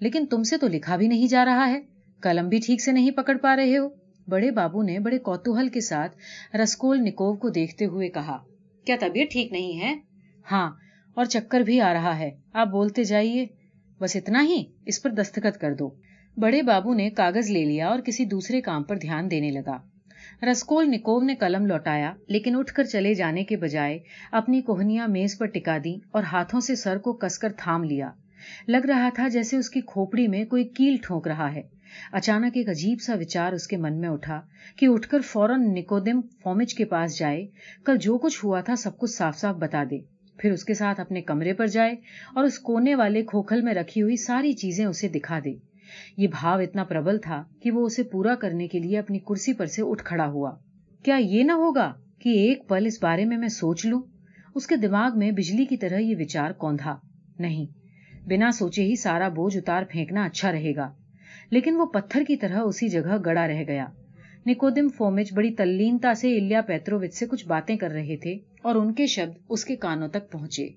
لیکن تم سے تو لکھا بھی نہیں جا رہا ہے۔ قلم بھی ٹھیک سے نہیں پکڑ پا رہے ہو۔ بڑے بابو نے بڑے کوتوہل کے ساتھ رسکول نکوو کو دیکھتے ہوئے کہا، کیا طبیعت ٹھیک نہیں ہے؟ ہاں اور چکر بھی آ رہا ہے۔ آپ بولتے جائیے۔ بس اتنا ہی۔ اس پر دستخط کر دو۔ بڑے بابو نے کاغذ لے لیا اور کسی دوسرے کام پر دھیان دینے لگا۔ رسکول نکو نے قلم لوٹایا، لیکن اٹھ کر چلے جانے کے بجائے اپنی کوہنیاں میز پر ٹکا دی اور ہاتھوں سے سر کو کس کر تھام لیا۔ لگ رہا تھا جیسے اس کی کھوپڑی میں کوئی کیل ٹھونک رہا ہے۔ اچانک ایک عجیب سا وچار اس کے من میں اٹھا کہ اٹھ کر فوراً نکودم فومج کے پاس جائے۔ کل جو کچھ ہوا تھا سب کچھ صاف صاف بتا دے۔ پھر اس کے ساتھ اپنے کمرے پر جائے اور اس کونے والے کھوکھل میں رکھی ہوئی ساری چیزیں اسے دکھا دے۔ یہ بھاؤ اتنا پربل تھا کہ وہ اسے پورا کرنے کے لیے اپنی کرسی پر سے اٹھ کھڑا ہوا۔ کیا یہ نہ ہوگا کہ ایک پل اس بارے میں میں سوچ لوں؟ اس کے دماغ میں بجلی کی طرح یہ وچار کوندھا نہیں، بنا سوچے ہی سارا بوجھ اتار پھینکنا اچھا رہے گا۔ لیکن وہ پتھر کی طرح اسی جگہ گڑا رہ گیا۔ نکودم فومچ بڑی تلینتا سے الیا پیتروچ سے کچھ باتیں کر رہے تھے اور ان کے شبد اس کے کانوں تک پہنچے۔